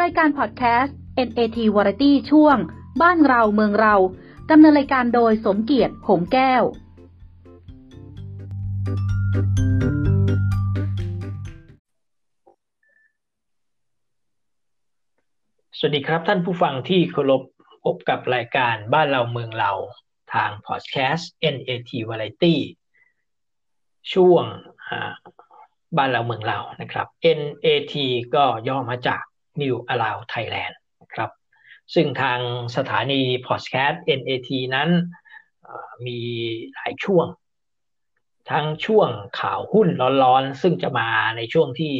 รายการพอดแคสต์ NAT Variety ช่วง บ้านเราเมืองเราดำเนินรายการโดยสมเกียรติหงแก้ว สวัสดีครับท่านผู้ฟังที่เคารพพบกับรายการบ้านเราเมืองเราทางพอดแคสต์ NAT Variety ช่วงบ้านเราเมืองเรานะครับ NAT ก็ย่อมาจาก New Allow Thailand ครับ ซึ่งทางสถานีพอดแคสต์ NAT นั้นมีหลายช่วง ทั้งช่วงข่าวหุ้นร้อนๆ ซึ่งจะมาในช่วงที่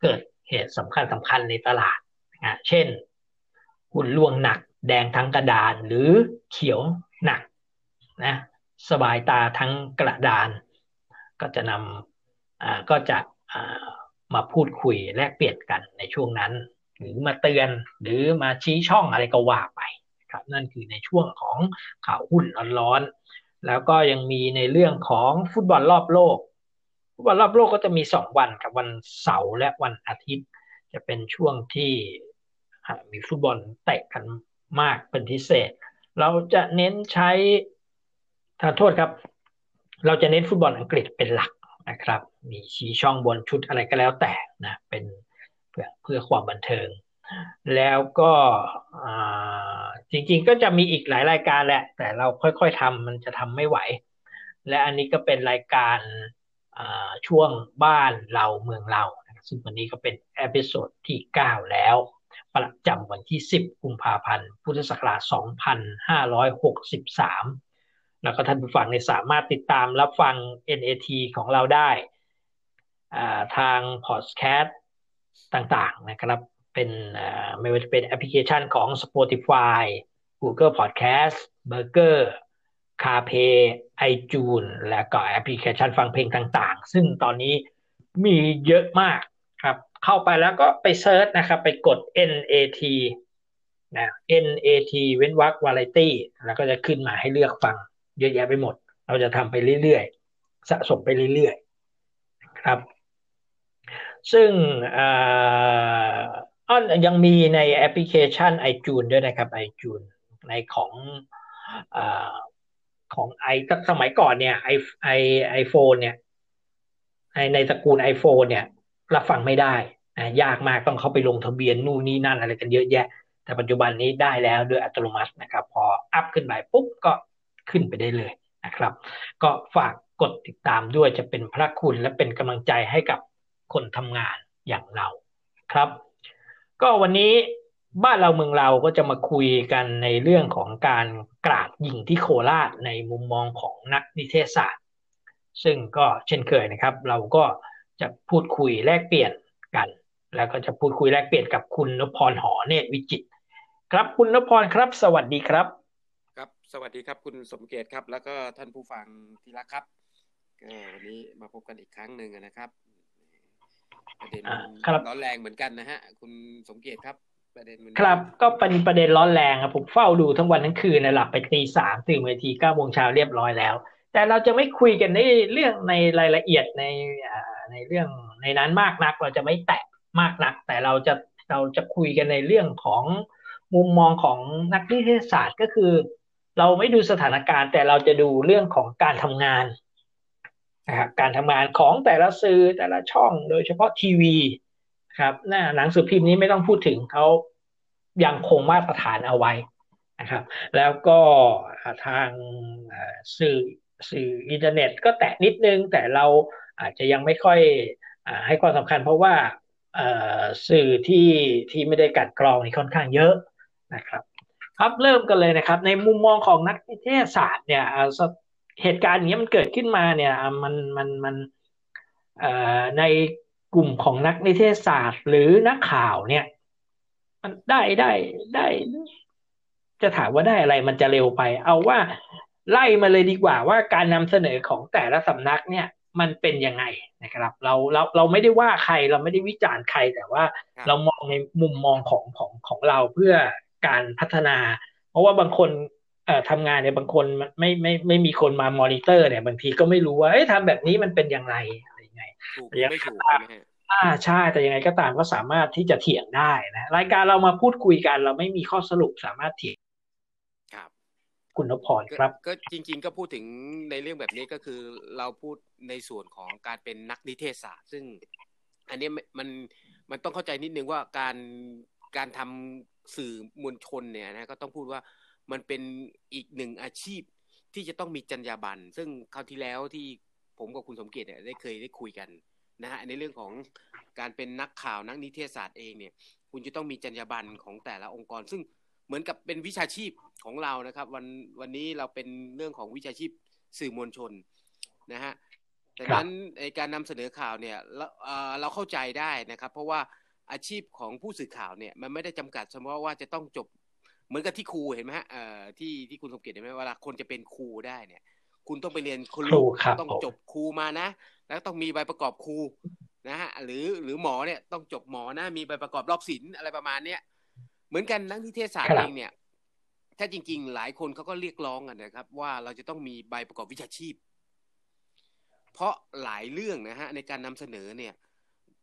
เกิดเหตุสำคัญสำคัญในตลาดนะเช่น หุ้นล่วงหนักแดงทั้งกระดานหรือเขียวหนักนะสบายตาทั้งกระดาน ก็จะนำก็จะ มาพูดคุยแลกเปลี่ยนกันในช่วงนั้น หรือมาเตือนหรือมาชี้ช่องอะไรก็ว่าไปครับนั่นคือในช่วงของข่าวหุ้นร้อนๆแล้วก็ยังมีในเรื่องของฟุตบอลรอบโลก ฟุตบอลรอบโลกก็จะมีสองวันกับวันเสาร์และวันอาทิตย์ จะเป็นช่วงที่มีฟุตบอลเตะกันมากเป็นพิเศษ เราจะเน้นใช้ทานโทษครับ เราจะเน้นฟุตบอลอังกฤษเป็นหลัก นะครับ มีชี้ช่องบนชุดอะไรก็แล้วแต่นะเป็นเพื่อเพื่อความบันเทิง แล้วก็จริงๆก็จะมีอีกหลายรายการแหละ แต่เราค่อยๆทำมันจะทำไม่ไหว และอันนี้ก็เป็นรายการช่วงบ้านเราเมืองเรา ซึ่งวันนี้ก็เป็น episode ที่ 9 แล้ว ประจำวันที่ 10 กุมภาพันธ์ พุทธศักราช 2563 แล้วก็ท่านผู้ฟังเนี่ยสามารถติดตามรับฟัง NAT ของเราได้ทางพอดแคสต์ต่างๆนะครับเป็นไม่ว่าจะเป็นแอปพลิเคชันของ Spotify Google Podcast Burger CarPlay iTunes และก็แอปพลิเคชันฟังเพลงต่างๆ ซึ่งตอนนี้มีเยอะมากครับเข้าไปแล้วก็ไปเซิร์ชนะครับ ไปกด NAT นะ NAT เว้นวรรค Variety แล้วก็จะขึ้นมาให้เลือกฟัง เยอะแยะไปหมด เราจะทำไปเรื่อยๆ สะสมไปเรื่อยๆครับ ซึ่งอ้อนยังมีในแอปพลิเคชัน iTunes ด้วยนะครับ iTunes ในของอของไอสมัยก่อนเนี่ยไอไอไอโฟนเนี่ยในในตระกูล iPhone เนี่ย รับฟังไม่ได้นะยากมากต้องเข้าไปลงทะเบียนนู่นนี่นั่นอะไรกันเยอะแยะ แต่ปัจจุบันนี้ได้แล้วด้วยอัตโนมัตินะครับ พออัพขึ้นไปปุ๊บก็ ขึ้นไปได้เลยนะครับ ก็ฝากกดติดตามด้วยจะเป็นพระคุณและเป็นกำลังใจให้กับคนทำงานอย่างเราครับ ก็วันนี้บ้านเราเมืองเราก็จะมาคุยกันในเรื่องของการกราดยิงที่โคราชในมุมมองของนักนิเทศศาสตร์ ซึ่งก็เช่นเคยนะครับ เราก็จะพูดคุยแลกเปลี่ยนกัน แล้วก็จะพูดคุยแลกเปลี่ยนกับคุณนพรหอเนตรวิจิตครับคุณนพรครับ สวัสดีครับ สวัสดีครับคุณสมเกียรติครับ แล้วก็ท่านผู้ฟังที่รักครับก็วันนี้มาพบกันอีกครั้งหนึ่งนะครับประเด็นร้อนแรงเหมือนกันนะฮะ คุณสมเกียรติครับประเด็นครับก็เป็นประเด็นร้อนแรงครับผมเฝ้าดูทั้งวันทั้งคืนนะหลับไปตีสามตื่นเวทีเก้าโมงเช้าเรียบร้อยแล้ว แต่เราจะไม่คุยกันในเรื่องในรายละเอียดในในเรื่องในนั้นมากนัก เราจะไม่แตะมากนัก แต่เราจะเราจะคุยกันในเรื่องของมุมมองของนักนิเทศศาสตร์ก็คือ เราไม่ดูสถานการณ์ แต่เราจะดูเรื่องของการทำงานนะครับการทำงานของแต่ละสื่อแต่ละช่อง โดยเฉพาะทีวีครับหน้าหนังสือพิมพ์นี้ไม่ต้องพูดถึงเขายังคงมาตรฐานเอาไว้นะครับ แล้วก็ทางสื่อสื่ออินเทอร์เน็ต ก็แตะนิดนึง แต่เราอาจจะยังไม่ค่อยอให้ความสำคัญเพราะว่าสื่อที่ที่ไม่ได้กัดกรองนี่ค่อนข้างเยอะนะครับ ครับเริ่มกันเลยนะครับ ในมุมมองของนักนิเทศศาสตร์เนี่ยเหตุการณ์นี้มันเกิดขึ้นมาเนี่ยมันมันมันในกลุ่มของนักนิเทศศาสตร์ หรือนักข่าวเนี่ย มันได้ได้ได้ จะถามว่าได้อะไรมันจะเร็วไป เอาว่าไล่มาเลยดีกว่าว่าการนำเสนอของแต่ละสำนักเนี่ย มันเป็นยังไงนะครับ เราเราเราไม่ได้ว่าใครเราไม่ได้วิจารณ์ใครแต่ว่าเรามองในมุมมองของของของเราเพื่อ การพัฒนา เพราะว่าบางคนเอ่อทำงานเนี่ยบางคนไม่ไม่ไม่มีคนมามอนิเตอร์เนี่ยบางทีก็ไม่รู้ว่าเอ้ยทำแบบนี้มันเป็นยังไงอะไรยังไงไม่ถูกอ่าใช่แต่ยังไงก็ตามก็สามารถที่จะเถียงได้นะรายการเรามาพูดคุยกัน เราไม่มีข้อสรุปสามารถเถียงครับ คุณนพพรครับ ก็จริง ๆ ก็พูดถึงในเรื่องแบบนี้ก็คือเราพูดในส่วนของการเป็นนักนิเทศศาสตร์ ซึ่ง อันนี้มันมันต้องเข้าใจนิดนึงว่าการ การทำสื่อมวลชนเนี่ยนะก็ต้องพูดว่ามันเป็นอีกหนึ่งอาชีพที่จะต้องมีจรรยาบรรณซึ่งคราวที่แล้วที่ผมกับคุณสมเกียรติเนี่ยได้เคยได้คุยกันนะฮะในเรื่องของการเป็นนักข่าวนักนิเทศศาสตร์เองเนี่ย คุณจะต้องมีจรรยาบรรณของแต่ละองค์กร ซึ่งเหมือนกับเป็นวิชาชีพของเรานะครับ วันวันนี้เราเป็นเรื่องของวิชาชีพสื่อมวลชนนะฮะแต่นั้นในการนำเสนอข่าวเนี่ยเราเข้าใจได้นะครับ เพราะว่า อาชีพของผู้สื่อข่าวเนี่ยมันไม่ได้จำกัดเฉพาะว่าจะต้องจบเหมือนกับที่ครูเห็นไหมฮะที่ที่คุณสมเกียรติเห็นไหมเวลาคนจะเป็นครูได้เนี่ย คุณต้องไปเรียนครูต้องจบครูมานะ แล้วต้องมีใบประกอบครูนะฮะหรือหรือหมอเนี่ยต้องจบหมอนะมีใบประกอบรอบศิลป์อะไรประมาณเนี้ยเหมือนกันนักนิเทศศาสตร์เองเนี่ย ถ้าจริง ๆ หลายคนเขาก็เรียกร้องกันนะครับ ว่าเราจะต้องมีใบประกอบวิชาชีพ เพราะหลายเรื่องนะฮะในการนำเสนอเนี่ย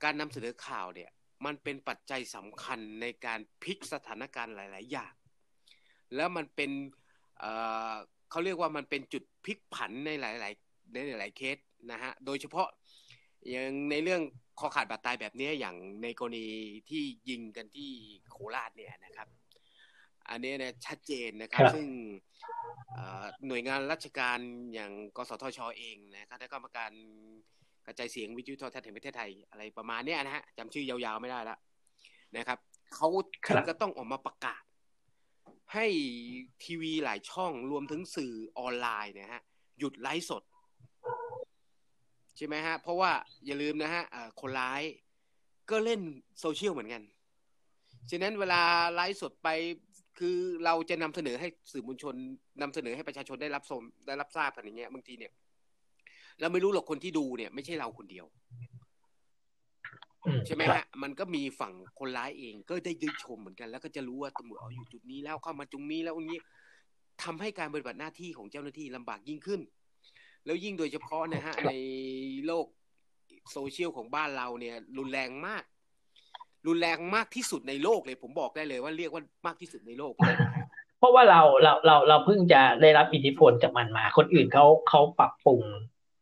การนำเสนอข่าวเนี่ย มันเป็นปัจจัยสำคัญในการพลิกสถานการณ์หลาย ๆ อย่าง แล้วมันเป็นเขาเรียกว่ามันเป็นจุดพลิกผันในหลาย ๆ ในหลาย ๆ เคสนะฮะ โดยเฉพาะอย่างในเรื่องคอขาดบาดตายแบบนี้อย่างในกรณีที่ยิงกันที่โคราชเนี่ยนะครับ อันนี้เนี่ยชัดเจนนะครับ ซึ่งหน่วยงานราชการอย่างกสทช. เองนะคณะกรรมการ กระจายเสียงวิทยุโทรทัศน์แห่งประเทศไทยอะไรประมาณนี้นะฮะจำชื่อยาวๆไม่ได้แล้วนะครับเขาถึงก็ต้องออกมาประกาศ ให้ทีวีหลายช่องรวมถึงสื่อออนไลน์นะฮะหยุดไลฟ์สด ใช่ไหมฮะ เพราะว่าอย่าลืมนะฮะคนร้ายก็เล่นโซเชียลเหมือนกัน ฉะนั้นเวลาไลฟ์สดไปคือเราจะนำเสนอให้สื่อมวลชนนำเสนอให้ประชาชนได้รับชมได้รับทราบกันอย่างเงี้ยบางทีเนี่ย เราไม่รู้หรอกคนที่ดูเนี่ย ไม่ใช่เราคนเดียว ใช่ไหมฮะมันก็มีฝั่งคนร้ายเองก็ได้ยืนชมเหมือนกัน แล้วก็จะรู้ว่าตำรวจอยู่จุดนี้แล้วเข้ามาจุงนี้แล้วอย่างนี้ทำให้การปฏิบัติหน้าที่ของเจ้าหน้าที่ลำบากยิ่งขึ้น แล้วยิ่งโดยเฉพาะนะฮะในโลกโซเชียลของบ้านเราเนี่ย รุนแรงมาก รุนแรงมากที่สุดในโลกเลย ผมบอกได้เลยว่าเรียกว่ามากที่สุดในโลกเพราะว่าเราเราเราเราเพิ่งจะได้รับอิทธิพลจากมันมา คนอื่นเขาเขาปรับปรุง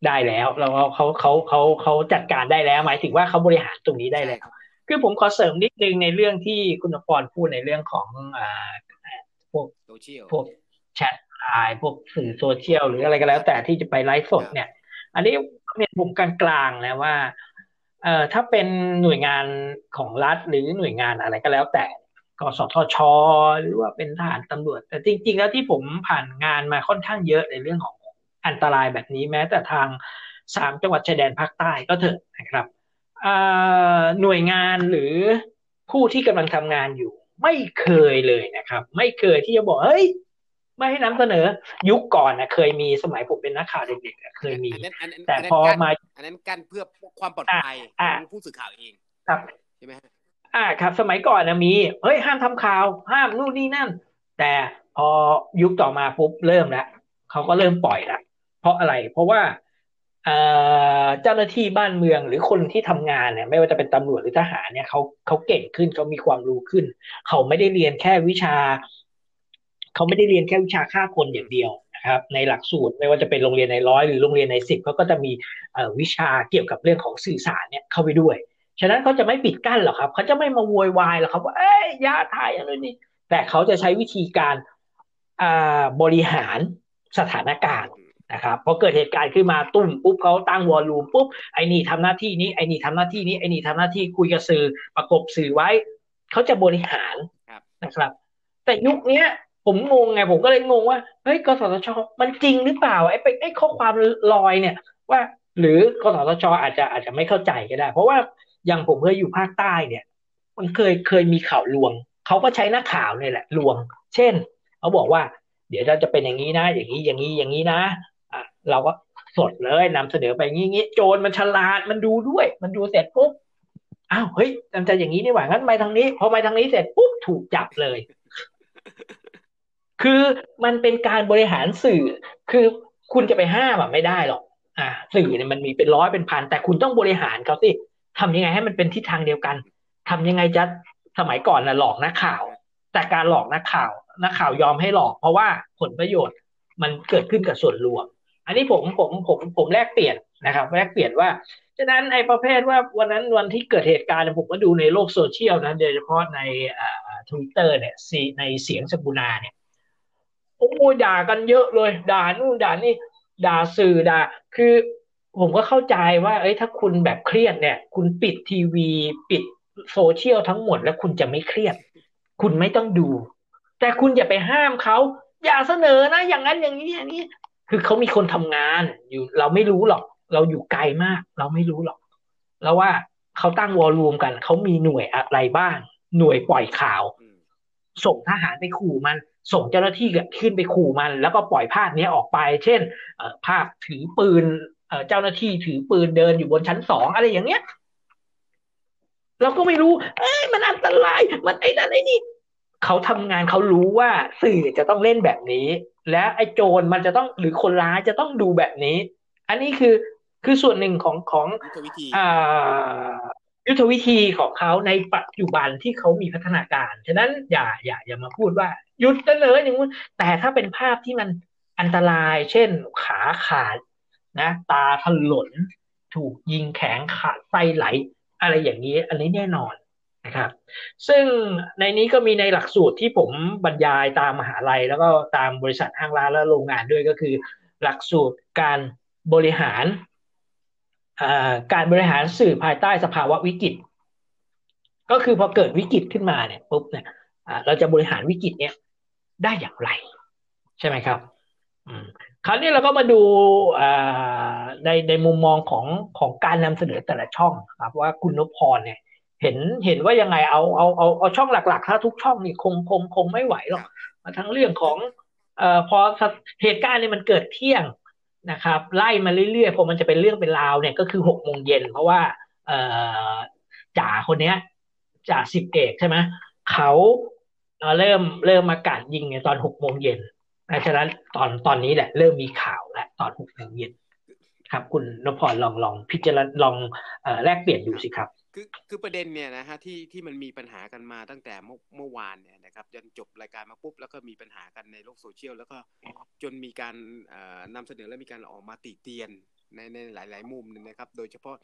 ได้แล้วเราเขาเขาเขาเขาจัดการได้แล้ว หมายถึงว่าเขาบริหารตรงนี้ได้แล้วคือผมขอเสริมนิดนึงในเรื่องที่คุณพรพูดในเรื่องของอ่าพวกโซเชียลพวกแชทไลน์พวกสื่อโซเชียลหรืออะไรก็แล้ว แต่ที่จะไปไลฟ์สดเนี่ย อันนี้เป็นมุมกลางๆนะว่าเอ่อถ้าเป็นหน่วยงานของรัฐหรือหน่วยงานอะไรก็แล้วแต่กสทช หรือว่าเป็นทหารตำรวจ แต่จริง ๆ แล้วที่ผมผ่านงานมาค่อนข้างเยอะในเรื่องของ อันตรายแบบนี้แม้แต่ทางสามจังหวัดชายแดนภาคใต้ก็เถอะนะครับหน่วยงานหรือผู้ที่กำลังทำงานอยู่ ไม่เคยเลยนะครับ ไม่เคยที่จะบอกเฮ้ยไม่ให้นำเสนอ ยุคก่อนนะเคยมีสมัยผมเป็นนักข่าวเด็กๆเคยมีแต่พอมาอันนั้นกันเพื่อความปลอดภัยของผู้สื่อข่าวเองครับใช่ไหมอ่าครับ สมัยก่อนนะมีเฮ้ยห้ามทำข่าว ห้ามนู่นนี่นั่น แต่พอยุคต่อมาปุ๊บเริ่มแล้วเขาก็เริ่มปล่อยละ เพราะอะไร เพราะว่าเจ้าหน้าที่บ้านเมืองหรือคนที่ทำงานเนี่ย ไม่ว่าจะเป็นตำรวจหรือทหารเนี่ยเขาเขาเก่งขึ้นเขามีความรู้ขึ้น เขาไม่ได้เรียนแค่วิชา เขาไม่ได้เรียนแค่วิชาฆ่าคนอย่างเดียวนะครับ ในหลักสูตรไม่ว่าจะเป็นโรงเรียนในร้อยหรือโรงเรียนในสิบเขาก็จะมีวิชาเกี่ยวกับเรื่องของสื่อสารเนี่ยเข้าไปด้วย ฉะนั้นเขาจะไม่ปิดกั้นหรอกครับเขาจะไม่มาโวยวายหรอกครับว่าเอ้ยยาถ่ายอะไรนี่แต่เขาจะใช้วิธีการบริหารสถานการณ์ นะครับพอเกิดเหตุการณ์ขึ้นมาตุ้มปุ๊บเขาตั้งวอลลุ่มปุ๊บไอ้นี่ทำหน้าที่นี้ไอ้นี่ทำหน้าที่นี้ไอ้นี่ทำหน้าที่คุยกับสื่อประกบสื่อไว้เขาจะบริหารนะครับ แต่ยุคนี้ผมงงไงผมก็เลยงงว่าเฮ้ยกสทช มันจริงหรือเปล่าไอ้ไปไอ้ข้อความลอยเนี่ย ว่า หรือกสทช อาจจะอาจจะไม่เข้าใจก็ได้ เพราะว่าอย่างผมเคยอยู่ภาคใต้เนี่ย มันเคยเคยมีข่าวลวงเขาก็ใช้นักข่าวเนี่ยแหละลวง เช่นเขาบอกว่า เดี๋ยวเราจะเป็นอย่างนี้นะ อย่างนี้อย่างนี้อย่างนี้นะอะ เราก็สดเลยนำเสนอไปงี้งี้โจรมันฉลาดมันดูด้วย มันดูเสร็จปุ๊บอ้าวเฮ้ยมันจะอย่างนี้นี่หว่างั้นไปทางนี้ พอไปทางนี้เสร็จปุ๊บถูกจับเลย คือมันเป็นการบริหารสื่อ คือคุณจะไปห้ามอะไม่ได้หรอก อ่า สื่อเนี่ยมันมีเป็นร้อยเป็นพันแต่คุณต้องบริหารเขาสิทำยังไงให้มันเป็นทิศทางเดียวกันทำยังไงจะสมัยก่อนนะหลอกนักข่าว แต่การหลอกนักข่าวนักข่าวยอมให้หลอก เพราะว่าผลประโยชน์มันเกิดขึ้นกับส่วนรวม อันนี้ผมผมผมผมแลกเปลี่ยนนะครับแลกเปลี่ยนว่าฉะนั้นไอ้ประเภทว่าวันนั้นวันที่เกิดเหตุการณ์ผมก็ดูในโลกโซเชียลนะโดยเฉพาะในทวิตเตอร์เนี่ยในเสียงสกุณาเนี่ยโอ้ด่ากันเยอะเลย ด่านู่นด่านี่ด่าสื่อด่า คือผมก็เข้าใจว่า เอ้ยถ้าคุณแบบเครียดเนี่ย คุณปิดทีวีปิดโซเชียลทั้งหมดแล้วคุณจะไม่เครียด คุณไม่ต้องดู แต่คุณอย่าไปห้ามเขาอย่าเสนอนะ อย่างนั้นอย่างนี้อย่างนี้ คือเขามีคนทำงานอยู่เราไม่รู้หรอก เราอยู่ไกลมาก เราไม่รู้หรอก แล้วว่าเขาตั้งวอลลุ่มกันเขามีหน่วยอะไรบ้าง หน่วยปล่อยข่าว ส่งทหารไปขู่มัน ส่งเจ้าหน้าที่ขึ้นไปขู่มัน แล้วก็ปล่อยภาพนี้ออกไป เช่นภาพถือปืนเจ้าหน้าที่ถือปืนเดินอยู่บนชั้นสองอะไรอย่างเงี้ย เราก็ไม่รู้ เอ้ยมันอันตราย มันไอ้นั่นไอ้นี่เขาทำงานเขารู้ว่าสื่อจะต้องเล่นแบบนี้ และไอ้โจรมันจะต้องหรือคนร้ายจะต้องดูแบบนี้ อันนี้คือคือส่วนหนึ่งของของอ่ายุทธวิธีของเขาในปัจจุบันที่เขามีพัฒนาการ ฉะนั้นอย่าอย่าอย่ามาพูดว่าหยุดกันเลยอย่างนู้นแต่ถ้าเป็นภาพที่มันอันตราย เช่นขาขาดนะ ตาถลน ถูกยิงแขงขาดไส้ไหล อะไรอย่างนี้ อันนี้แน่นอน นะครับ ซึ่งในนี้ก็มีในหลักสูตรที่ผมบรรยายตามมหาลัย แล้วก็ตามบริษัทห้างร้านและโรงงานด้วยก็คือ หลักสูตรการบริหารการบริหารสื่อภายใต้สภาวะวิกฤต ก็คือพอเกิดวิกฤตขึ้นมาเนี่ยปุ๊บเนี่ยเราจะบริหารวิกฤตเนี่ยได้อย่างไร ใช่ไหมครับคราวนี้เราก็มาดูในในมุมมองของของการนำเสนอแต่ละช่องครับว่าคุณนพพรเนี่ย เห็นเห็นว่ายังไงเอาเอาเอาเอาช่องหลักๆถ้าทุกช่องนี่คงคงคงไม่ไหวหรอกมาทั้งเรื่องของเอ่อพอเหตุการณ์นี่มันเกิดเที่ยงนะครับ ไล่มาเรื่อยๆพอมันจะเป็นเรื่องเป็นราวเนี่ยก็คือหกโมงเย็นเพราะว่า เอ่อจ่าคนเนี้ยจ่าสิบเอกใช่ไหมเขาเริ่มเริ่มมากัดยิงเนี่ยตอนหกโมงเย็นฉะนั้นตอนตอนนี้แหละ เริ่มมีข่าวแล้วตอนหกโมงเย็นครับ คุณนพรลองลองพิจารณาลองแลกเปลี่ยนดูสิครับ คือคือประเด็นเนี่ยนะฮะที่ที่มันมีปัญหากันมาตั้งแต่เมื่อเมื่อวานเนี่ยนะครับจนจบรายการมาปุ๊บแล้วก็มีปัญหากันในโลกโซเชียลแล้วก็จนมีการนำเสนอและมีการออกมาติเตียนในในหลาย ๆ มุมนะครับ โดยเฉพาะ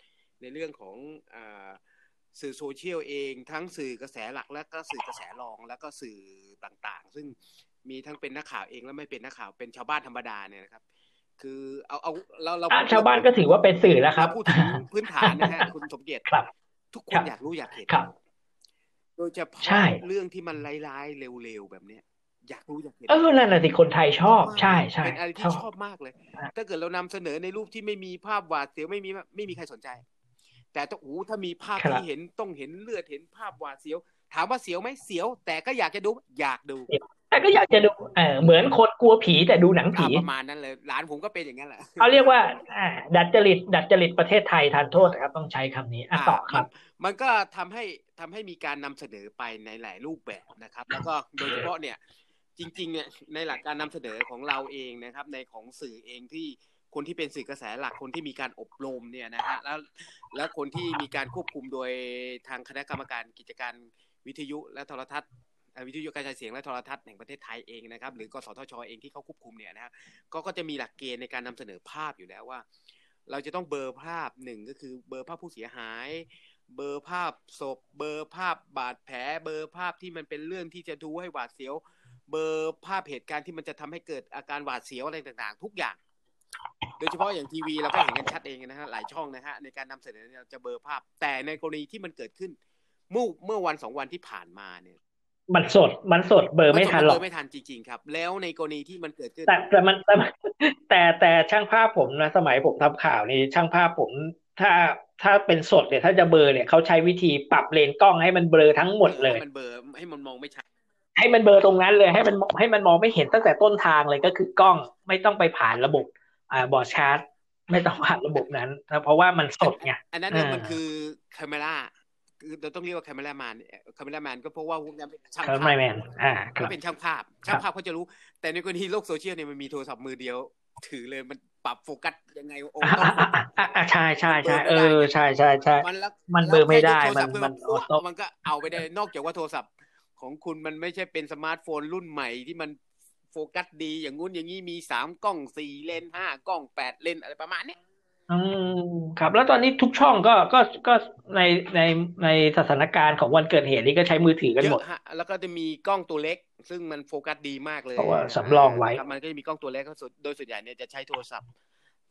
ในเรื่องของสื่อโซเชียลเองทั้งสื่อกระแสหลักและก็สื่อกระแสรองแล้วก็สื่อต่างๆ ซึ่งมีทั้งเป็นนักข่าวเองและไม่เป็นนักข่าวเป็นชาวบ้านธรรมดาเนี่ยนะครับ คือเอาเอาเราเราชาวบ้านก็ถือว่าเป็นสื่อแล้วครับพูดถึงพื้นฐานนะฮะคุณสมเกียรติครับ ทุกคนอยากรู้อยากเห็นโดยเฉพาะเรื่องที่มันร้ายๆเร็วๆแบบเนี้ยอยากรู้อยากเห็นเออนั่นแหละที่คนไทยชอบใช่ใช่เป็นอะไรที่ชอบมากเลย ถ้าเกิดเรานำเสนอในรูปที่ไม่มีภาพหวาดเสียวไม่มีไม่มีใครสนใจ แต่ต้องโอ้ถ้ามีภาพที่เห็นต้องเห็นเลือดเห็นภาพหวาดเสียว ถามว่าเสียวไหมเสียว แต่ก็อยากจะดู อยากดู แต่ก็อยากจะดูเออเหมือนคนกลัวผีแต่ดูหนังผีประมาณนั้นเลยหลานผมก็เป็นอย่างนั้นแหละเขาเรียกว่าดัดจริตดัดจริตประเทศไทยทานโทษครับต้องใช้คำนี้อะต่อครับ มันก็ทำให้ทำให้มีการนำเสนอไปในหลายรูปแบบนะครับ แล้วก็โดยเฉพาะเนี่ย จริงๆเนี่ยในหลักการนำเสนอของเราเองนะครับ ในของสื่อเองที่คนที่เป็นสื่อกระแสหลักคนที่มีการอบรมเนี่ยนะฮะแล้วแล้วคนที่มีการควบคุมโดยทางคณะกรรมการกิจการวิทยุและโทรทัศน์ วิทยุกระจายเสียงและโทรทัศน์แห่งประเทศไทยเองนะครับ หรือกสทชเองที่เขาควบคุมเนี่ยนะก็ก็จะมีหลักเกณฑ์ในการนำเสนอภาพอยู่แล้วว่า เราจะต้องเบอร์ภาพหนึ่งก็คือเบอร์ภาพผู้เสียหาย เบอร์ภาพศพ เบอร์ภาพบาดแผล เบอร์ภาพที่มันเป็นเรื่องที่จะดูให้หวาดเสียว เบอร์ภาพเหตุการณ์ที่มันจะทำให้เกิดอาการหวาดเสียวอะไรต่างๆ ทุกอย่างโดยเฉพาะอย่างทีวีเราก็เห็นกันชัดเองนะฮะหลายช่องนะฮะในการนำเสนอเราจะเบอร์ภาพ แต่ในกรณีที่มันเกิดขึ้น เมื่อเมื่อวันสองวันที่ผ่านมาเนี่ย มันสดมันสดเบอร์ไม่ทันหรอกเบอร์ไม่ทันจริงๆครับ แล้วในกรณีที่มันเกิดขึ้น แต่แต่มันแต่แต่ช่างภาพผมนะสมัยผมทำข่าวนี่ช่างภาพผมถ้าถ้าเป็นสดเนี่ยถ้าจะเบอร์เนี่ยเขาใช้วิธีปรับเลนกล้องให้มันเบลอทั้งหมดเลยให้มันเบลอให้มันมองไม่ชัดให้มันเบลอตรงนั้นเลยให้มันให้มันมองไม่เห็นตั้งแต่ต้นทางเลยก็คือกล้องไม่ต้องไปผ่านระบบอ่า broadcast ไม่ต้องผ่านระบบนั้นเพราะว่ามันสดไงอันนั้นมันคือคาเมราคือ เราต้องเรียกว่า cameraman cameraman ก็เพราะว่าพวกนี้เป็นช่างภาพ man อ่าเขาเป็นช่างภาพช่างภาพเขาจะรู้ แต่ในกรณีโลกโซเชียลเนี่ยมันมีโทรศัพท์มือเดียว ถือเลยมันปรับโฟกัสยังไงโอ้ใช่ใช่ใช่เออใช่ใช่ใช่มันมันเบลอไม่ได้มันมันมันก็เอาไปได้นอกจากว่าโทรศัพท์ของคุณมันไม่ใช่เป็นสมาร์ทโฟนรุ่นใหม่ที่มันโฟกัสดีอย่างงู้นอย่างนี้มีสามกล้องสี่เลนส์ห้ากล้องแปดเลนส์อะไรประมาณนี้ อืมครับ แล้วตอนนี้ทุกช่องก็ก็ก็ในในในสถานการณ์ของวันเกิดเหตุนี้ก็ใช้มือถือกันหมดแล้วก็จะมีกล้องตัวเล็ก ซึ่งมันโฟกัสดีมากเลยเพราะว่าสำรองไว้มันก็จะมีกล้องตัวเล็กก็โดยส่วนใหญ่เนี่ยจะใช้โทรศัพท์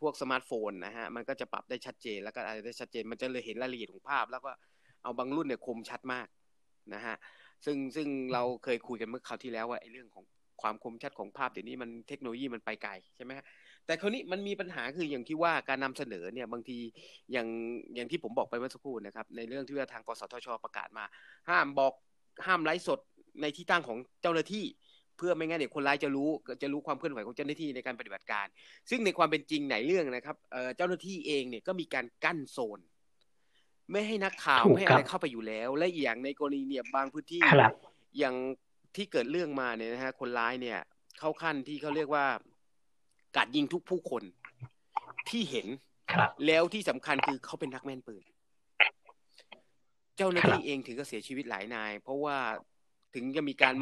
พวกสมาร์ทโฟนนะฮะมันก็จะปรับได้ชัดเจนแล้วก็อะไรได้ชัดเจนมันจะเลยเห็นรายละเอียดของภาพ แล้วก็เอาบางรุ่นเนี่ยคมชัดมากนะฮะซึ่งซึ่งเราเคยคุยกันเมื่อคราวที่แล้วว่าไอ้เรื่องของความคมชัดของภาพเดี๋ยวนี้มันเทคโนโลยีมันไปไกลใช่ไหมฮะ แต่คราวนี้มันมีปัญหาคืออย่างที่ว่าการนำเสนอเนี่ยบางทีอย่างอย่างที่ผมบอกไปเมื่อสักครู่นะครับในเรื่องที่ว่าทางกสทช ประกาศมา ห้ามบอกห้ามไลฟ์สดในที่ตั้งของเจ้าหน้าที่ เพื่อไม่งั้นเดี๋ยวคนร้ายจะรู้จะรู้ความเคลื่อนไหวของเจ้าหน้าที่ในการปฏิบัติการ ซึ่งในความเป็นจริงไหนเรื่องนะครับเจ้าหน้าที่เองเนี่ยก็มีการกั้นโซน ไม่ให้นักข่าวไม่ให้อะไรเข้าไปอยู่แล้ว และอย่างในกรณีเนี่ยบางพื้นที่อย่างที่เกิดเรื่องมาเนี่ยนะฮะคนร้ายเนี่ยเข้าขั้นที่เขาเรียกว่า การยิงทุกผู้คนที่เห็นแล้วที่สำคัญคือเขาเป็นนักแม่นปืน เจ้าหน้าที่เองถึงก็เสียชีวิตหลายนาย เพราะว่าถึงจะมีการ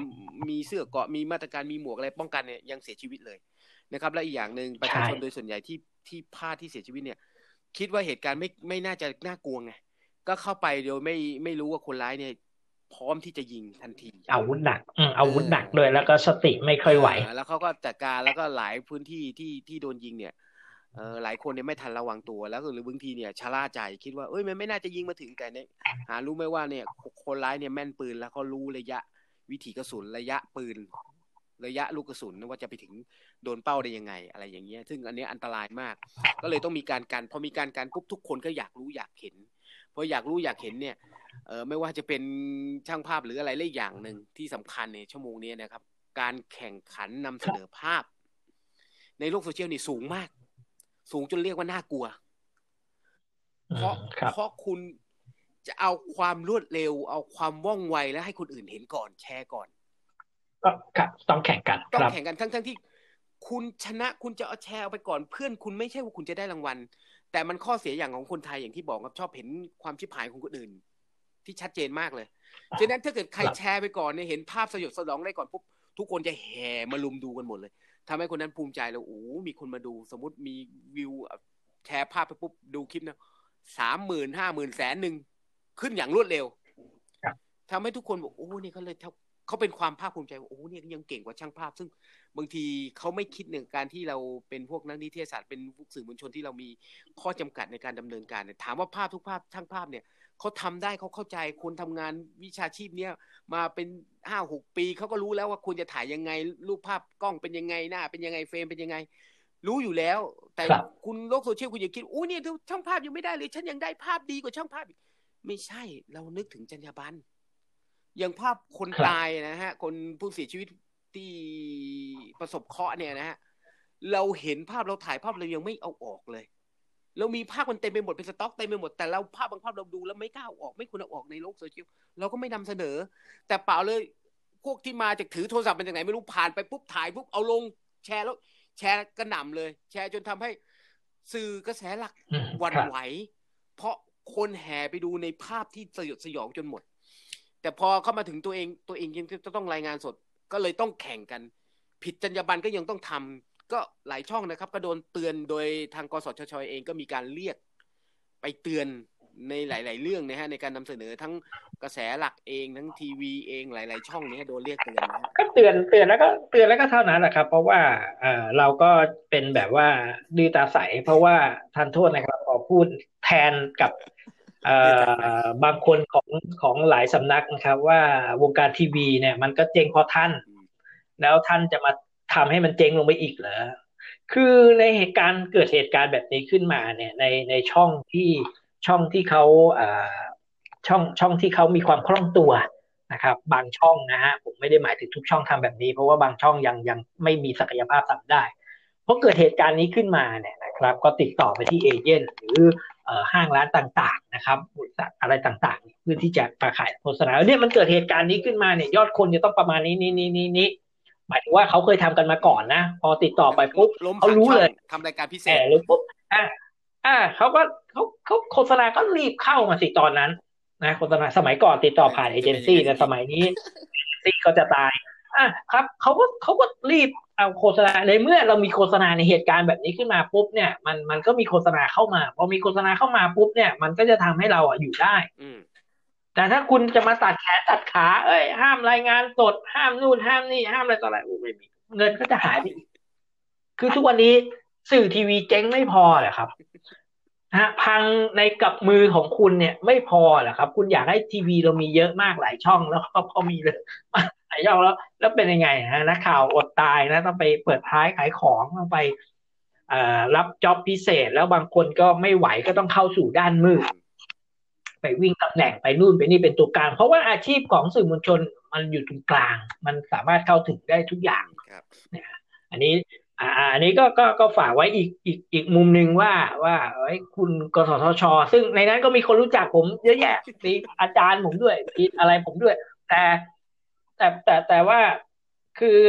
มีเสื้อเกาะมีมาตรการมีหมวกอะไรป้องกันเนี่ยยังเสียชีวิตเลยนะครับ และอีกอย่างหนึ่งประชาชนโดยส่วนใหญ่ที่ที่พลาดที่เสียชีวิตเนี่ย คิดว่าเหตุการณ์ไม่ไม่น่าจะน่ากลัวไงก็เข้าไปโดยไม่ไม่รู้ว่าคนร้ายเนี่ย พร้อมที่จะยิงทันทีอาวุธหนักอือาวุธหนักด้วยแล้วก็สติไม่ค่อยไหว แล้วเขาก็จัดการแล้วก็หลายพื้นที่ที่ที่โดนยิงเนี่ยเออหลายคนเนี่ยไม่ทันระวังตัวแล้วหรือบางทีเนี่ยชะล่าใจคิดว่าเอ้ยมันไม่น่าจะยิงมาถึงแต่เนี่ยหารู้ไหมว่าเนี่ยคนร้ายเนี่ยแม่นปืนแล้วเขารู้ระยะวิถีกระสุนระยะปืน ระยะลูกกระสุนว่าจะไปถึงโดนเป้าได้ยังไง อะไรอย่างเงี้ย ซึ่งอันนี้อันตรายมาก ก็เลยต้องมีการกันพอมีการกันปุ๊บทุกคนก็อยากรู้อยากเห็นพออยากรู้อยากเห็นเนี่ย เออไม่ว่าจะเป็นช่างภาพหรืออะไรเล่อย่างหนึ่งที่สำคัญในชั่วโมงนี้นะครับ การแข่งขันนำเสนอภาพ ในโลกโซเชียลนี่สูงมาก สูงจนเรียกว่าน่ากลัว เพราะเพราะคุณจะเอาความรวดเร็ว เอาความว่องไวแล้วให้คนอื่นเห็นก่อนแชร์ก่อนก็ต้องแข่งกันต้องแข่งกันทั้งทั้งที่คุณชนะคุณจะเอาแชร์เอาไปก่อนเพื่อนคุณไม่ใช่ว่าคุณจะได้รางวัล แต่มันข้อเสียอย่างของคนไทยอย่างที่บอกครับชอบเห็นความชิบหายของคนอื่น ที่ชัดเจนมากเลยฉะนั้นถ้าเกิดใครแชร์ไปก่อนเนี่ยเห็นภาพสยดสยองได้ก่อนปุ๊บทุกคนจะแห่มาลุมดูกันหมดเลยทำให้คนนั้นภูมิใจแล้วโอ้มีคนมาดู สมมติมีวิวแชร์ภาพไปปุ๊บดูคลิปนะสามหมื่นห้าหมื่นแสนหนึ่งขึ้นอย่างรวดเร็วทำให้ทุกคนบอกโอ้นี่เขาเลยเขาเป็นความภาคภูมิใจว่าโอ้เนี่ยยังเก่งกว่าช่างภาพ ซึ่งบางทีเขาไม่คิดหนึ่งการที่เราเป็นพวกนักนิเทศศาสตร์เป็นพวกสื่อมวลชนที่เรามีข้อจำกัดในการดำเนินการเนี่ยถามว่าภาพทุกภาพช่างภาพเนี่ย เขาทำได้เขาเข้าใจคนทำงานวิชาชีพเนี้ยมาเป็นห้าหกปีเขาก็รู้แล้วว่าควรจะถ่ายยังไง รูปภาพกล้องเป็นยังไงหน้า เป็นยังไง frame เป็นยังไง รู้อยู่แล้ว แต่คุณโลกโซเชียลคุณอย่าคิดโอ้เนี่ยช่างภาพยังไม่ได้เลยฉันยังได้ภาพดีกว่าช่างภาพไม่ใช่เรานึกถึงจรรยาบรรณอย่างภาพคนตายนะฮะ คนผู้เสียชีวิตที่ประสบเคราะห์เนี่ยนะฮะเราเห็นภาพเราถ่ายภาพเรายังไม่เอาออกเลย เรามีภาพมันเต็มไปหมดเป็นสต็อกเต็มไปหมดแต่เราภาพบางภาพเราดูแล้วไม่กล้าออกไม่ควรเอาออกในโลกโซเชียลเราก็ไม่นำเสนอ แต่เปล่าเลยพวกที่มาจากถือโทรศัพท์เป็นจากไหนไม่รู้ผ่านไปปุ๊บถ่ายปุ๊บเอาลงแชร์แล้ว แชร์กระหน่ำเลย แชร์จนทำให้สื่อกระแสหลักวันไหว เพราะคนแห่ไปดูในภาพที่สยดสยองจนหมด แต่พอเข้ามาถึงตัวเองตัวเองยังจะต้องรายงานสด ก็เลยต้องแข่งกัน ผิดจรรยาบรรณก็ยังต้องทำ ก็หลายช่องนะครับ ก็โดนเตือนโดยทางกสชชเองก็มีการเรียกไปเตือนในหลาย ๆ เรื่องนะฮะในการนำเสนอทั้งกระแสหลักเองทั้งทีวีเองหลาย ๆ ช่องนี้โดนเรียกเตือนนะก็เตือนเตือนแล้วก็เตือนแล้วก็เท่านั้นแหละครับ เพราะว่าเออเราก็เป็นแบบว่าดื้อตาใสเพราะว่าท่านโทษนะครับขอพูดแทนกับเอ่อบางคนของของหลายสำนักนะครับ ว่าวงการทีวีเนี่ย มันก็เจ๊งเพราะท่าน แล้วท่านจะมา ทำให้มันเจ๊งลงไปอีกเหรอคือในเหตุการณ์เกิดเหตุการณ์แบบนี้ขึ้นมาเนี่ยในในช่องที่ช่องที่เขาช่องช่องที่เขามีความคล่องตัวนะครับ บางช่องนะฮะผมไม่ได้หมายถึงทุกช่องทำแบบนี้ เพราะว่าบางช่องยังยังไม่มีศักยภาพทำได้เพราะเกิดเหตุการณ์นี้ขึ้นมาเนี่ยนะครับ ก็ติดต่อไปที่เอเจนต์หรือห้างร้านต่างๆนะครับบริษัทอะไรต่างๆ เพื่อที่จะมาขายโฆษณาเนี่ยมันเกิดเหตุการณ์นี้ขึ้นมาเนี่ยยอดคนจะต้องประมาณนี้นี้นี้นี้นี้ หมายถึงว่าเขาเคยทำกันมาก่อนนะ พอติดต่อไปปุ๊บเขารู้เลยทำรายการพิเศษหรือปุ๊บอะอ่าเขาก็เขาเขาโฆษณาก็รีบเข้ามาสิตอนนั้นนะโฆษณาสมัยก่อนติดต่อผ่านเอเจนซี่แต่สมัยนี้ซี่ก็จะตายอะครับเขาก็เขาก็รีบเอาโฆษณาในเมื่อเรามีโฆษณาในเหตุการณ์แบบนี้ขึ้นมาปุ๊บเนี่ยมันมันก็มีโฆษณาเข้ามา พอมีโฆษณาเข้ามาปุ๊บเนี่ย มันก็จะทำให้เราอะอยู่ได้ แต่ถ้าคุณจะมาตัดแขนตัดขา เอ้ย ห้ามรายงานสด ห้ามนู่นห้ามนี่ ห้ามอะไรต่ออะไรโอ้ไม่มีเงินก็จะหายไปคือทุกวันนี้สื่อทีวีเจ๊งไม่พอเหรอครับฮะพังในกับมือของคุณเนี่ยไม่พอเหรอครับ คุณอยากให้ทีวีเรามีเยอะมากหลายช่องแล้วก็พอมีเลยหลายช่องแล้ว แล้วเป็นยังไงฮะนักข่าวอดตายนะต้องไปเปิดท้ายขายของต้องไปรับจ็อบพิเศษแล้วบางคนก็ไม่ไหวก็ต้องเข้าสู่ด้านมืด ไปวิ่งตำแหน่งไปนู่นไปนี่เป็นตัวกลาง เพราะว่าอาชีพของสื่อมวลชนมันอยู่ตรงกลาง มันสามารถเข้าถึงได้ทุกอย่างเนี่ยอันนี้อ่าอันนี้ก็ก็ก็ฝากไว้อีกอีกอีกมุมหนึ่งว่าว่าไอ้คุณกสทช ซึ่งในนั้นก็มีคนรู้จักผมเยอะแยะมีอาจารย์ผมด้วยมีอะไรผมด้วย แต่แต่แต่แต่ว่าคือ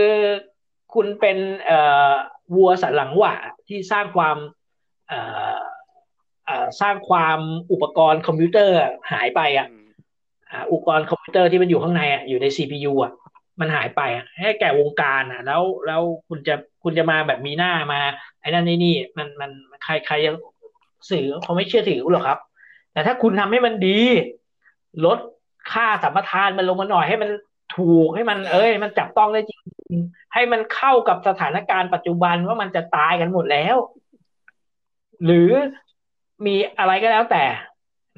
คุณเป็นเอ่อวัวสันหลังหวะที่สร้างความเอ่อ สร้างความอุปกรณ์คอมพิวเตอร์หายไปอะอุปกรณ์คอมพิวเตอร์ที่มันอยู่ข้างในอะอยู่ใน CPU อะ มันหายไปอะให้แก่วงการอะ แล้วแล้วคุณจะคุณจะมาแบบมีหน้ามา ไอ้นั่นนี่นี่มันมันใครใครยังสื่อเขาไม่เชื่อถือหรอกครับ แต่ถ้าคุณทำให้มันดี ลดค่าสัมปทานมันลงมาหน่อยให้มันถูกให้มันเอ้ย มันจับต้องได้จริง ให้มันเข้ากับสถานการณ์ปัจจุบันว่ามันจะตายกันหมดแล้ว หรือ มีอะไรก็แล้วแต่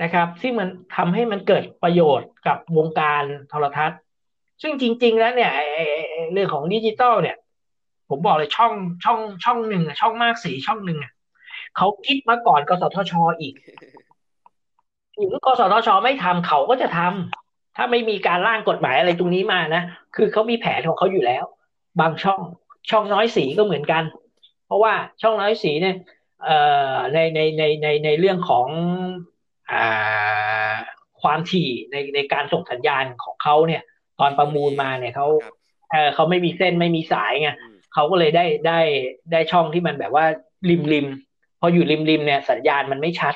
นะครับ ที่มันทำให้มันเกิดประโยชน์กับวงการโทรทัศน์ ซึ่งจริง ๆ แล้วเนี่ยเรื่องของดิจิตอลเนี่ย ผมบอกเลยช่องช่องช่องหนึ่งช่องมากสีช่องหนึ่งเขาคิดมาก่อนกสทชอีกหรือกสทชไม่ทำเขาก็จะทำถ้าไม่มีการร่างกฎหมายอะไรตรงนี้มานะคือเขามีแผนของเขาอยู่แล้ว บางช่องช่องน้อยสีก็เหมือนกัน เพราะว่าช่องน้อยสีเนี่ย ในในในในในเรื่องของอความถี่ในในการส่งสัญญาณของเขาเนี่ย ตอนประมูลมาเนี่ยเขาเออเขาไม่มีเส้นไม่มีสายไงเขาก็เลยได้ได้ได้ช่องที่มันแบบว่าริมริมพออยู่ริมริมเนี่ยสัญญาณมันไม่ชัด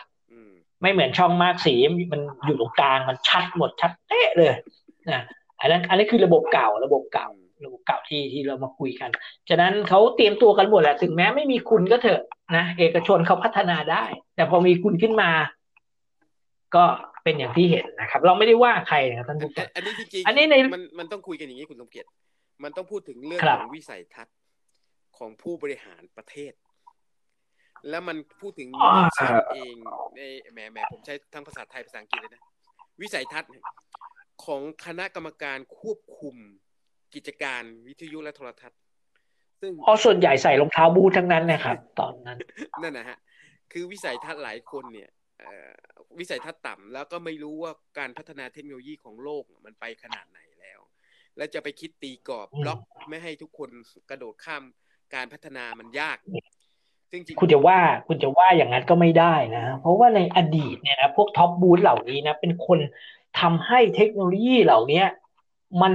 ไม่เหมือนช่องมากสีมันอยู่ตรงกลางมันชัดหมดชัดเป๊ะเลยนะอันนั้นอันนี้คือระบบเก่าระบบเก่า ระบบเก่าที่ที่เรามาคุยกัน ฉะนั้นเขาเตรียมตัวกันหมดแหละถึงแม้ไม่มีคุณก็เถอะนะเอกชนเขาพัฒนาได้ แต่พอมีคุณขึ้นมา ก็เป็นอย่างที่เห็นนะครับ เราไม่ได้ว่าใครนะท่านผู้ชมอันนี้จริงๆอันนี้ในมันมันต้องคุยกันอย่างนี้คุณสมเกียรติมันต้องพูดถึงเรื่องของวิสัยทัศน์ของผู้บริหารประเทศ แล้วมันพูดถึงเองในแหมแหมผมใช้ทั้งภาษาไทยภาษาอังกฤษเลยนะ วิสัยทัศน์ของคณะกรรมการควบคุม กิจการวิทยุและโทรทัศน์ ซึ่งพอส่วนใหญ่ใส่รองเท้าบูททั้งนั้นนะครับ ตอนนั้น นั่นนะฮะ คือวิสัยทัศน์หลายคนเนี่ยวิสัยทัศน์ต่ำแล้วก็ไม่รู้ว่าการพัฒนาเทคโนโลยีของโลกมันไปขนาดไหนแล้ว แล้วจะไปคิดตีกรอบบล็อกไม่ให้ทุกคนกระโดดข้ามการพัฒนามันยากซึ่งคุณจะว่าคุณจะว่าอย่างนั้นก็ไม่ได้นะ เพราะว่าในอดีตเนี่ยนะพวกท็อปบูธเหล่านี้นะ เป็นคนทำให้เทคโนโลยีเหล่านี้ มัน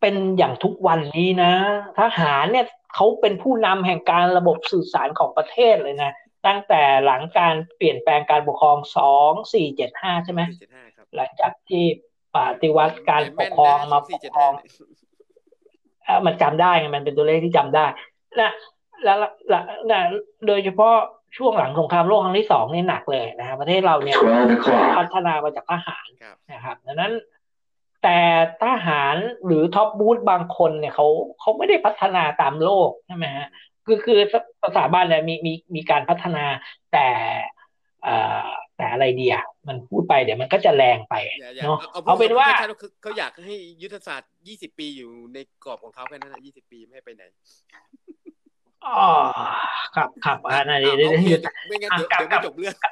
เป็นอย่างทุกวันนี้นะ ทหารเนี่ยเขาเป็นผู้นำแห่งการระบบสื่อสารของประเทศเลยนะ ตั้งแต่หลังการเปลี่ยนแปลงการปกครองสองสี่เจ็ดห้าใช่ไหมหลังจากที่ปฏิวัติการปกครองมาปกครองมันจำได้ไงมันเป็นตัวเลขที่จำได้นะแล้วนะโดยเฉพาะช่วงหลังสงครามโลกครั้งที่สองนี่หนักเลยนะประเทศเราเนี่ยพัฒนามาจากทหารนะครับดังนั้น แต่ทหารหรือท็อปบูธบางคนเนี่ยเขาเขาไม่ได้พัฒนาตามโลกใช่ไหมฮะคือคือภาษาบ้านเนี่ยมีมีมีการพัฒนาแต่แต่อะไรเดียมันพูดไปเดี๋ยวมันก็จะแรงไปเนาะเอาเป็นว่าเขาอยากให้ยุทธศาสตร์ยี่สิบปีอยู่ในกรอบของเขาแค่นั้นนะยี่สิบปีไม่ให้ไปไหน อ๋อครับครับอ่านั่นเดี๋ยวไม่งั้นเดี๋ยวไม่จบเรื่องอะ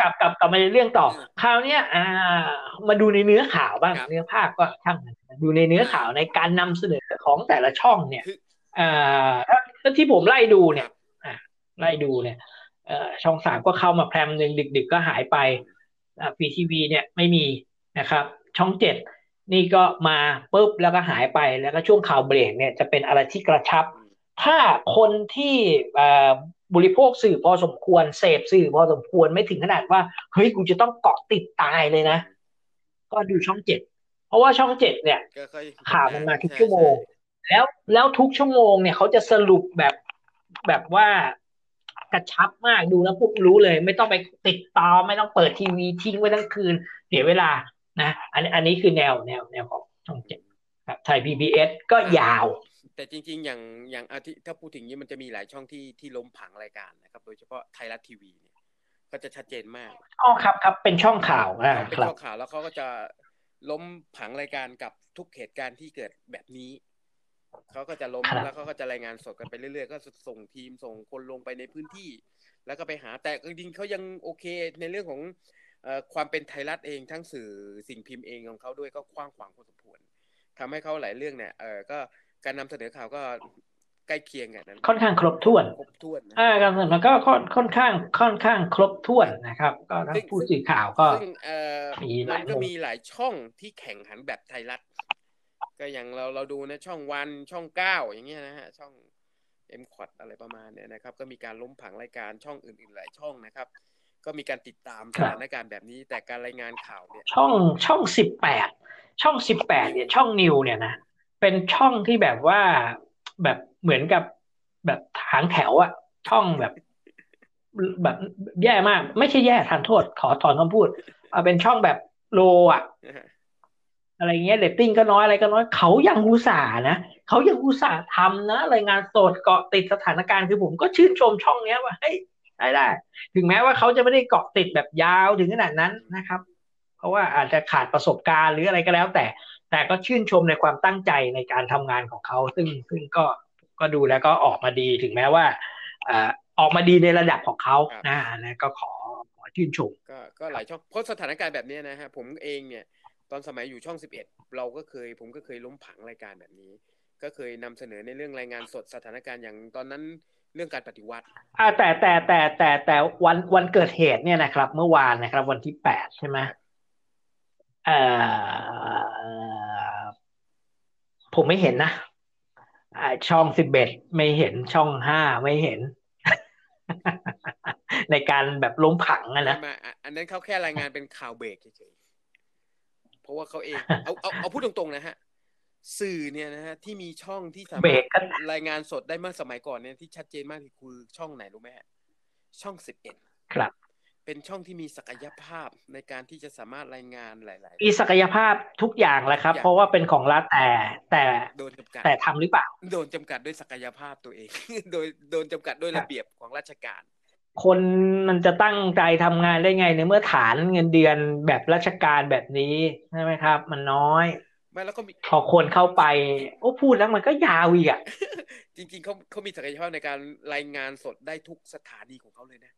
กลับกลับกลับมาในเรื่องต่อ คราวเนี้ยอ่า มาดูในเนื้อข่าวบ้างเนื้อภาคก็ช่างดูในเนื้อข่าวในการนำเสนอของแต่ละช่องเนี่ยอ่าถ้าที่ผมไล่ดูเนี่ยอ่าไล่ดูเนี่ยเอ่อช่องสามก็เข้ามาแพรมหนึ่งดึก ๆ ก็หายไปอ่าฟีทีวีเนี่ยไม่มีนะครับ ช่องเจ็ดนี่ก็มาปุ๊บแล้วก็หายไปแล้วก็ช่วงข่าวเบรกเนี่ยจะเป็นอะไรที่กระชับ ถ้าคนที่บริโภคสื่อพอสมควรเสพสื่อพอสมควรไม่ถึงขนาดว่าเฮ้ยกูจะต้องเกาะติดตายเลยนะ ก็ดูช่องเจ็ดเพราะว่าช่องเจ็ดเนี่ยข่าวมันมาทุกชั่วโมง แล้วแล้วทุกชั่วโมงเนี่ยเขาจะสรุปแบบแบบว่ากระชับมากดูแล้วปุ๊บรู้เลย ไม่ต้องไปติดต่อไม่ต้องเปิดทีวีทิ้งไว้ทั้งคืนเสียเวลานะ อันนี้อันนี้คือแนวแนวแนวของช่องเจ็ดครับไทยพีบีเอสก็ยาว แต่จริง ๆ อย่างอย่างอาทิถ้าพูดถึงนี้มันจะมีหลายช่องที่ที่ล้มผังรายการนะครับ โดยเฉพาะไทยรัฐทีวีเนี่ย ก็จะชัดเจนมากอ๋อครับครับเป็นช่องข่าวอ่าเป็นช่องข่าวแล้วเขาก็จะล้มผังรายการกับทุกเหตุการณ์ที่เกิดแบบนี้เขาก็จะล้มแล้วเขาก็จะรายงานสดกันไปเรื่อยๆ ก็ส่งทีมส่งคนลงไปในพื้นที่ แล้วก็ไปหาแต่จริงๆเขายังโอเคในเรื่องของความเป็นไทยรัฐเองทั้งสื่อสิ่งพิมพ์เองของเขาด้วยก็กว้างขวางพอสมควรทำให้เขาหลายเรื่องเนี่ยเออก็ การนำเสนอข่าวก็ใกล้เคียงกันนั้นค่อนข้างครบถ้วนครบถ้วนอ่าการเสนอก็ค่อนข้างค่อนข้างครบถ้วนนะครับ ก็ทั้งผู้สื่อข่าวก็มีหลายก็มีหลายช่องที่แข่งขันแบบไทยรัฐ ก็อย่างเราเราดูนะช่องวันช่องเก้าอย่างเงี้ยนะฮะช่องเอ็มคอดอะไรประมาณเนี้ยนะครับ ก็มีการล้มผังรายการช่องอื่นๆหลายช่องนะครับ ก็มีการติดตามสถานการณ์แบบนี้แต่การรายงานข่าวเนี่ยช่องช่องสิบแปดช่องสิบแปดเนี่ยช่องนิวเนี่ยนะ เป็นช่องที่แบบว่าแบบเหมือนกับแบบทางแถวอะช่องแบบแบบแย่มาก ไม่ใช่แย่ทานโทษ ขอถอนคำพูด เอาเป็นช่องแบบโลอะอะไรเงี้ยเรตติ้งก็น้อยอะไรก็น้อยเขายังอุตส่าห์นะเขายังอุตส่าห์ทำนะรายงานสดเกาะติดสถานการณ์คือผมก็ชื่นชมช่องเนี้ยว่าเฮ้ยได้ได้ ถึงแม้ว่าเขาจะไม่ได้เกาะติดแบบยาวถึงขนาดนั้นนะครับ เพราะว่าอาจจะขาดประสบการณ์หรืออะไรก็แล้วแต่ แต่ก็ชื่นชมในความตั้งใจในการทำงานของเขา ซึ่งซึ่งก็ก็ดูแล้วก็ออกมาดีถึงแม้ว่าออกมาดีในระดับของเขานะนะก็ขอขอชื่นชมก็ก็หลายช่องเพราะสถานการณ์แบบนี้นะฮะผมเองเนี่ยตอนสมัยอยู่ช่องสิบเอ็ดเราก็เคย ผมก็เคยล้มผังรายการแบบนี้ ก็เคยนำเสนอในเรื่องรายงานสดสถานการณ์อย่างตอนนั้นเรื่องการปฏิวัติอ่าแต่แต่แต่แต่แต่วันวันเกิดเหตุเนี่ยนะครับ เมื่อวานนะครับ วันที่แปดใช่ไหมเอ่อ ผมไม่เห็นนะช่องสิบเอ็ดไม่เห็นช่องห้าไม่เห็น ในการแบบล้มผังนะนะอันนั้นเขาแค่รายงานเป็นข่าวเบรกเฉยเพราะว่าเขาเอง เอาเอาเอาพูดตรงๆนะฮะ สื่อเนี่ยนะฮะ ที่มีช่องที่สามารถรายงานสดได้เมื่อสมัยก่อนเนี่ยที่ชัดเจนมากที่คือช่องไหนรู้ไหมฮะ ช่องสิบเอ็ดครับ เป็นช่องที่มีศักยภาพในการที่จะสามารถรายงานหลาย ๆ มีศักยภาพทุกอย่างแหละครับ เพราะว่าเป็นของรัฐแต่แต่โดนจำกัดแต่ทำหรือเปล่า โดนจำกัดด้วยศักยภาพตัวเอง โดยโดนจำกัดด้วยระเบียบของราชการ คนมันจะตั้งใจทำงานได้ไงในเมื่อฐานเงินเดือนแบบราชการแบบนี้ใช่ไหมครับ มันน้อยไม่แล้วก็มีพอคนเข้าไป โอ้พูดแล้วมันก็ยาวอีกอะจริง ๆเขาเขามีศักยภาพในการรายงานสดได้ทุกสถานีของเขาเลยนะ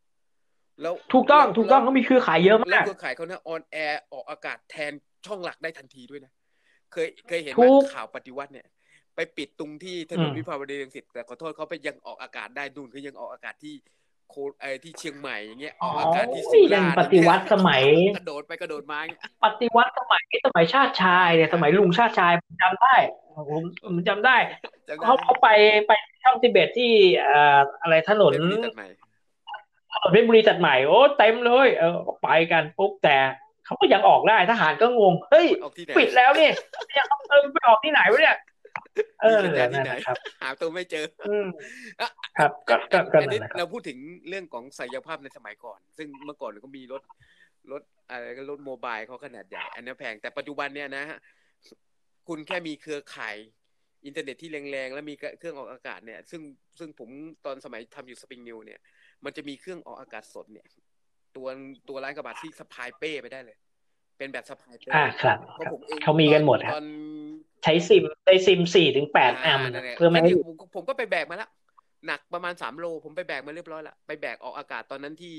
แล้วถูกต้องถูกต้องเขามีเครือข่ายเยอะมากแล้วเครือข่ายเขาเนี่ย on air ออกอากาศแทนช่องหลักได้ทันทีด้วยนะเคยเคยเห็นไหมข่าวปฏิวัติเนี่ย ไปปิดตรงที่ถนนวิภาวดีรังสิตแต่ขอโทษเขาไปยังออกอากาศได้ดูนคือยังออกอากาศที่โคไอที่เชียงใหม่อย่างเงี้ยออกอากาศที่สุราษฎร์ปฏิวัติสมัยกระโดดไปกระโดดมาปฏิวัติสมัยสมัยชาติชายเนี่ยสมัยลุงชาติชายผมจำได้ผมผมจำได้เขาเขาไปไปช่องทิเบตที่เอ่ออะไรถนน ถนนเพชรบุรีตัดใหม่โอ้เต็มเลย เออไปกันปุ๊บแต่เขาก็ยังออกได้ทหารก็งงเฮ้ยปิดแล้วนี่ยังเออไปออกที่ไหนวะเนี่ยเออที่ไหนหาตัวไม่เจอครับก็ก็เราพูดถึงเรื่องของศักยภาพในสมัยก่อน ซึ่งเมื่อก่อนก็มีรถรถอะไรก็รถโมบายเขาขนาดใหญ่ อันนี้แพงแต่ปัจจุบันเนี่ยนะฮะคุณแค่มีเครือข่ายอินเทอร์เน็ตที่แรงๆ แล้วมีเครื่องออกอากาศเนี่ย ซึ่งซึ่งผมตอนสมัยทำอยู่ Spring News เนี่ย มันจะมีเครื่องออกอากาศสดเนี่ย ตัวตัวร้านกระบะที่สะพายเป้ไปได้เลย เป็นแบบสะพายเป้อ่าครับเพราะผมเองเขามีกันหมดครับใช้ซิมใช้ซิมสี่ถึงแปดแอมป์เพื่อไม่ให้ผมก็ไปแบกมาแล้วหนักประมาณสามโล ผมไปแบกมาเรียบร้อยละไปแบกออกอากาศตอนนั้นที่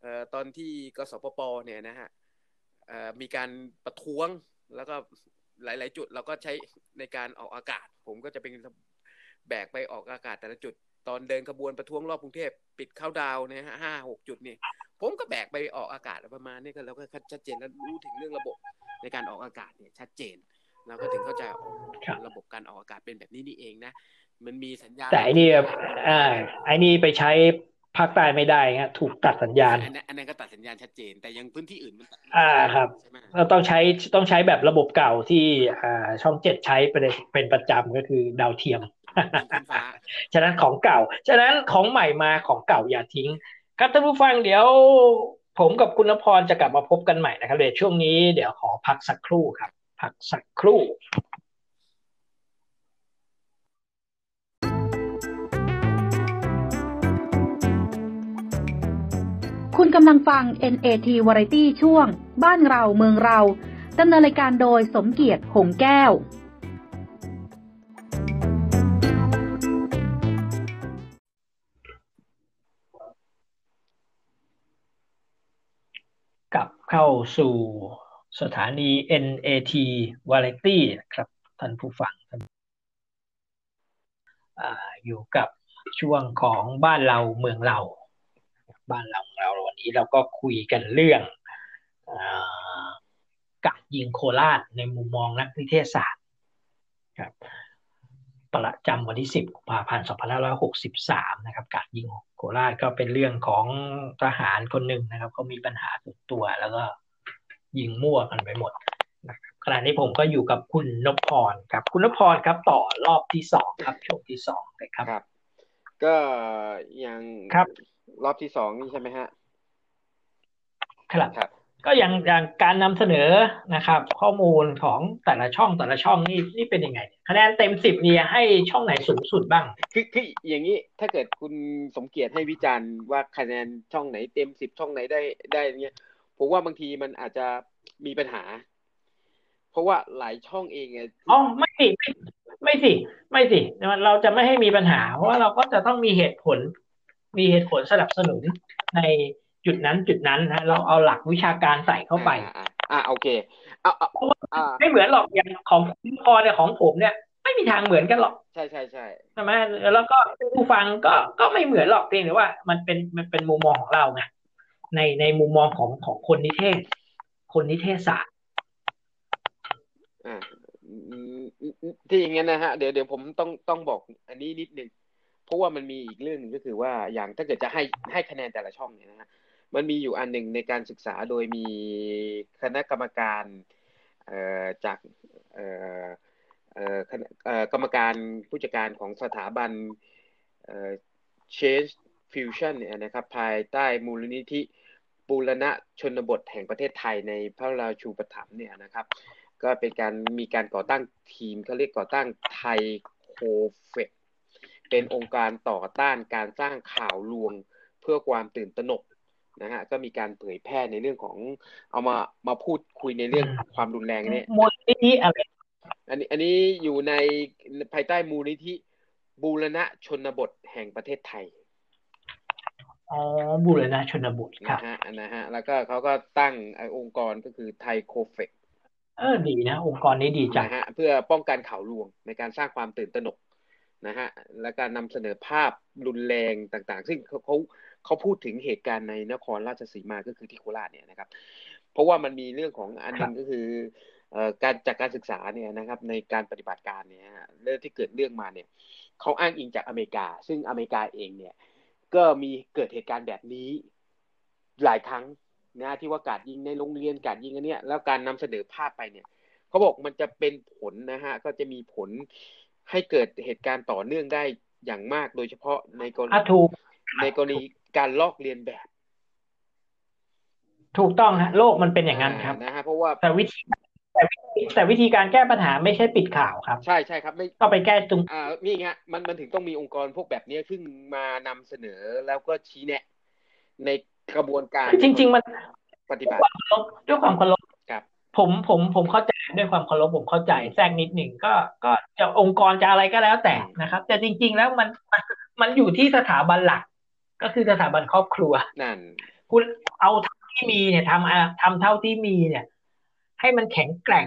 เอ่อตอนที่กปปสเนี่ยนะฮะเอ่อมีการประท้วงแล้วก็หลาย ๆ จุดเราก็ใช้ในการออกอากาศ ผมก็จะเป็นแบกไปออกอากาศแต่ละจุด ตอนเดินขบวนประท้วงรอบกรุงเทพปิดเข้าดาวเนี่ยฮะห้าหกจุดนี่ผมก็แบกไปออกอากาศประมาณนี้ก็เราก็ชัดเจนแล้วรู้ถึงเรื่องระบบในการออกอากาศเนี่ยชัดเจนเราก็ถึงเข้าใจระบบการออกอากาศเป็นแบบนี้นี่เองนะมันมีสัญญาณแต่อันนี้อ่าไอ้นี่ไปใช้ภาคใต้ไม่ได้ฮะถูกตัดสัญญาณอันนั้นอันนั้นก็ตัดสัญญาณชัดเจน แต่ยังพื้นที่อื่นมันตัดอ่าครับใช่ไหมเราต้องใช้ต้องใช้แบบระบบเก่าที่อ่าช่องเจ็ดใช้เป็นเป็นประจำก็คือดาวเทียมยิงขึ้นฟ้า ฉะนั้นของเก่า ฉะนั้นของใหม่มาของเก่าอย่าทิ้ง ครับท่านผู้ฟังเดี๋ยว ผมกับคุณนพรจะกลับมาพบกันใหม่นะครับเดี๋ยวช่วงนี้เดี๋ยวขอพักสักครู่ครับ พักสักครู่คุณกำลังฟัง NAT Variety ช่วง บ้านเราเมืองเราดำเนินรายการโดยสมเกียรติหงแก้ว เข้าสู่สถานี NAT Variety ครับ ท่านผู้ฟังออยู่กับช่วงของบ้านเราเมืองเรา บ้านเราเมืองเราวันนี้เราก็คุยกันเรื่องอการยิงโคราชในมุมมองนักนิเทศศาสตร์ครับ ประจำวันที่ 10กุมภาพันธ์2563 นะครับ การยิงโคราชก็เป็นเรื่องของทหารคนหนึ่งนะครับเขามีปัญหาส่วนตัว แล้วก็ยิงมั่วกันไปหมดนะครับขณะนี้ผมก็อยู่กับคุณนพพรครับ คุณนพพรครับ ต่อรอบที่สองครับช่วงที่สองเลยครับครับ ก็ยังครับ รอบที่สองนี่ใช่ไหมฮะครับครับ ก็อย่างอย่างการนำเสนอนะครับ ข้อมูลของแต่ละช่องแต่ละช่องนี่นี่เป็นยังไง คะแนนเต็มสิบเนี่ยให้ช่องไหนสูงสุดบ้าง คือคืออย่างนี้ถ้าเกิดคุณสมเกียรติให้วิจารณ์ว่าคะแนนช่องไหนเต็มสิบช่องไหนได้ได้เงี้ยผมว่าบางทีมันอาจจะมีปัญหา เพราะว่าหลายช่องเองไงอ๋อไม่สิไม่ไม่สิ ไม่สิเราจะไม่ให้มีปัญหา เพราะว่าเราก็จะต้องมีเหตุผล มีเหตุผลสนับสนุนใน จุดนั้นจุดนั้นนะเราเอาหลักวิชาการใส่เข้าไป อ่าอ่าอ่าโอเคเอาเอาอ่าไม่เหมือนหรอกอย่างของคุณพอเนี่ยของผมเนี่ย ไม่มีทางเหมือนกันหรอก ใช่ใช่ใช่ใช่ไหมแล้วก็ผู้ฟังก็ก็ไม่เหมือนหรอกเพียงแต่ว่า มันเป็นมันเป็นมุมมองของเราไงในในมุมมองของของคนนิเทศ คนนิเทศศาสตร์อ่าอืมที่อย่างงั้นนะฮะเดี๋ยวเดี๋ยวผมต้องต้องบอกอันนี้นิดนึงเพราะว่ามันมีอีกเรื่องหนึ่งก็คือว่าอย่างถ้าเกิดจะให้ให้คะแนนแต่ละช่องเนี่ยนะฮะ มันมีอยู่อันหนึ่งในการศึกษาโดยมีคณะกรรมการจากคณะกรรมการผู้จัดการของสถาบัน Change Fusion เนี่ยนะครับภายใต้มูลนิธิบูรณะชนบทแห่งประเทศไทยในพระราชูปถัมภ์เนี่ยนะครับ ก็เป็นการมีการก่อตั้งทีมเขาเรียกก่อตั้งไทยโคเฟกเป็นองค์การต่อต้านการสร้างข่าวลวงเพื่อความตื่นตระหนก นะฮะก็มีการเผยแพร่ในเรื่องของเอามามาพูดคุยในเรื่องความรุนแรงเนี่ยมูลนิธิอะไรอันนี้อันนี้อยู่ในภายใต้มูลนิธิบูรณะชนบทแห่งประเทศไทยอ๋อบุรณะชนบทครันะบฮะนะฮะแล้วก็เขาก็ตั้งไอ้องค์กรก็คือไทยโคเฟกเออดีนะ องค์กรนี้ดีจังนะฮะเพื่อป้องกันข่าวลวงในการสร้างความตื่นตระหนกนะฮะและการนำเสนอภาพรุนแรงต่างๆ ซึ่งเขา เขาเขาพูดถึงเหตุการณ์ในนครราชสีมาก็คือที่โคราชเนี่ยนะครับ เพราะว่ามันมีเรื่องของอันหนึงก็คือเอ่อการจากการศึกษาเนี่ยนะครับในการปฏิบัติการเนี่ยฮะเรื่องที่เกิดเรื่องมาเนี่ยเขาอ้างอิงจากอเมริกา ซึ่งอเมริกาเองเนี่ย ก็มีเกิดเหตุการณ์แบบนี้หลายครั้งนะที่ว่าการยิงในโรงเรียนการยิงอันเนี้ยแล้วการนำเสนอภาพไปเนี่ยเขาบอกมันจะเป็นผลนะฮะก็จะมีผลให้เกิดเหตุการณ์ต่อเนื่องได้อย่างมากโดยเฉพาะในกรอะณีถูกในกรณี การลอกเลียนแบบ ถูกต้องฮะ โลกมันเป็นอย่างนั้นครับนะฮะเพราะว่าแต่วิธีแต่วิธีแต่วิธีการแก้ปัญหาไม่ใช่ปิดข่าวครับ ใช่ใช่ครับไม่ก็ไปแก้ตรงอ่านี่ไงมันมันถึงต้องมีองค์กรพวกแบบนี้ซึ่งมานำเสนอแล้วก็ชี้แนะ ในกระบวนการ จริง ๆ มันปฏิบัติความเคารพด้วยความเคารพครับ ผมผมผมเข้าใจด้วยความเคารพผมเข้าใจแทรกนิดหนึ่งก็ก็จะองค์กรจะอะไรก็แล้วแต่นะครับ แต่จริง ๆ แล้วมันมันมันอยู่ที่สถาบันหลัก ก็คือสถาบันครอบครัวนั่นคุณเอาเท่าที่มีเนี่ยทำอะทำเท่าที่มีเนี่ย ให้มันแข็งแกร่ง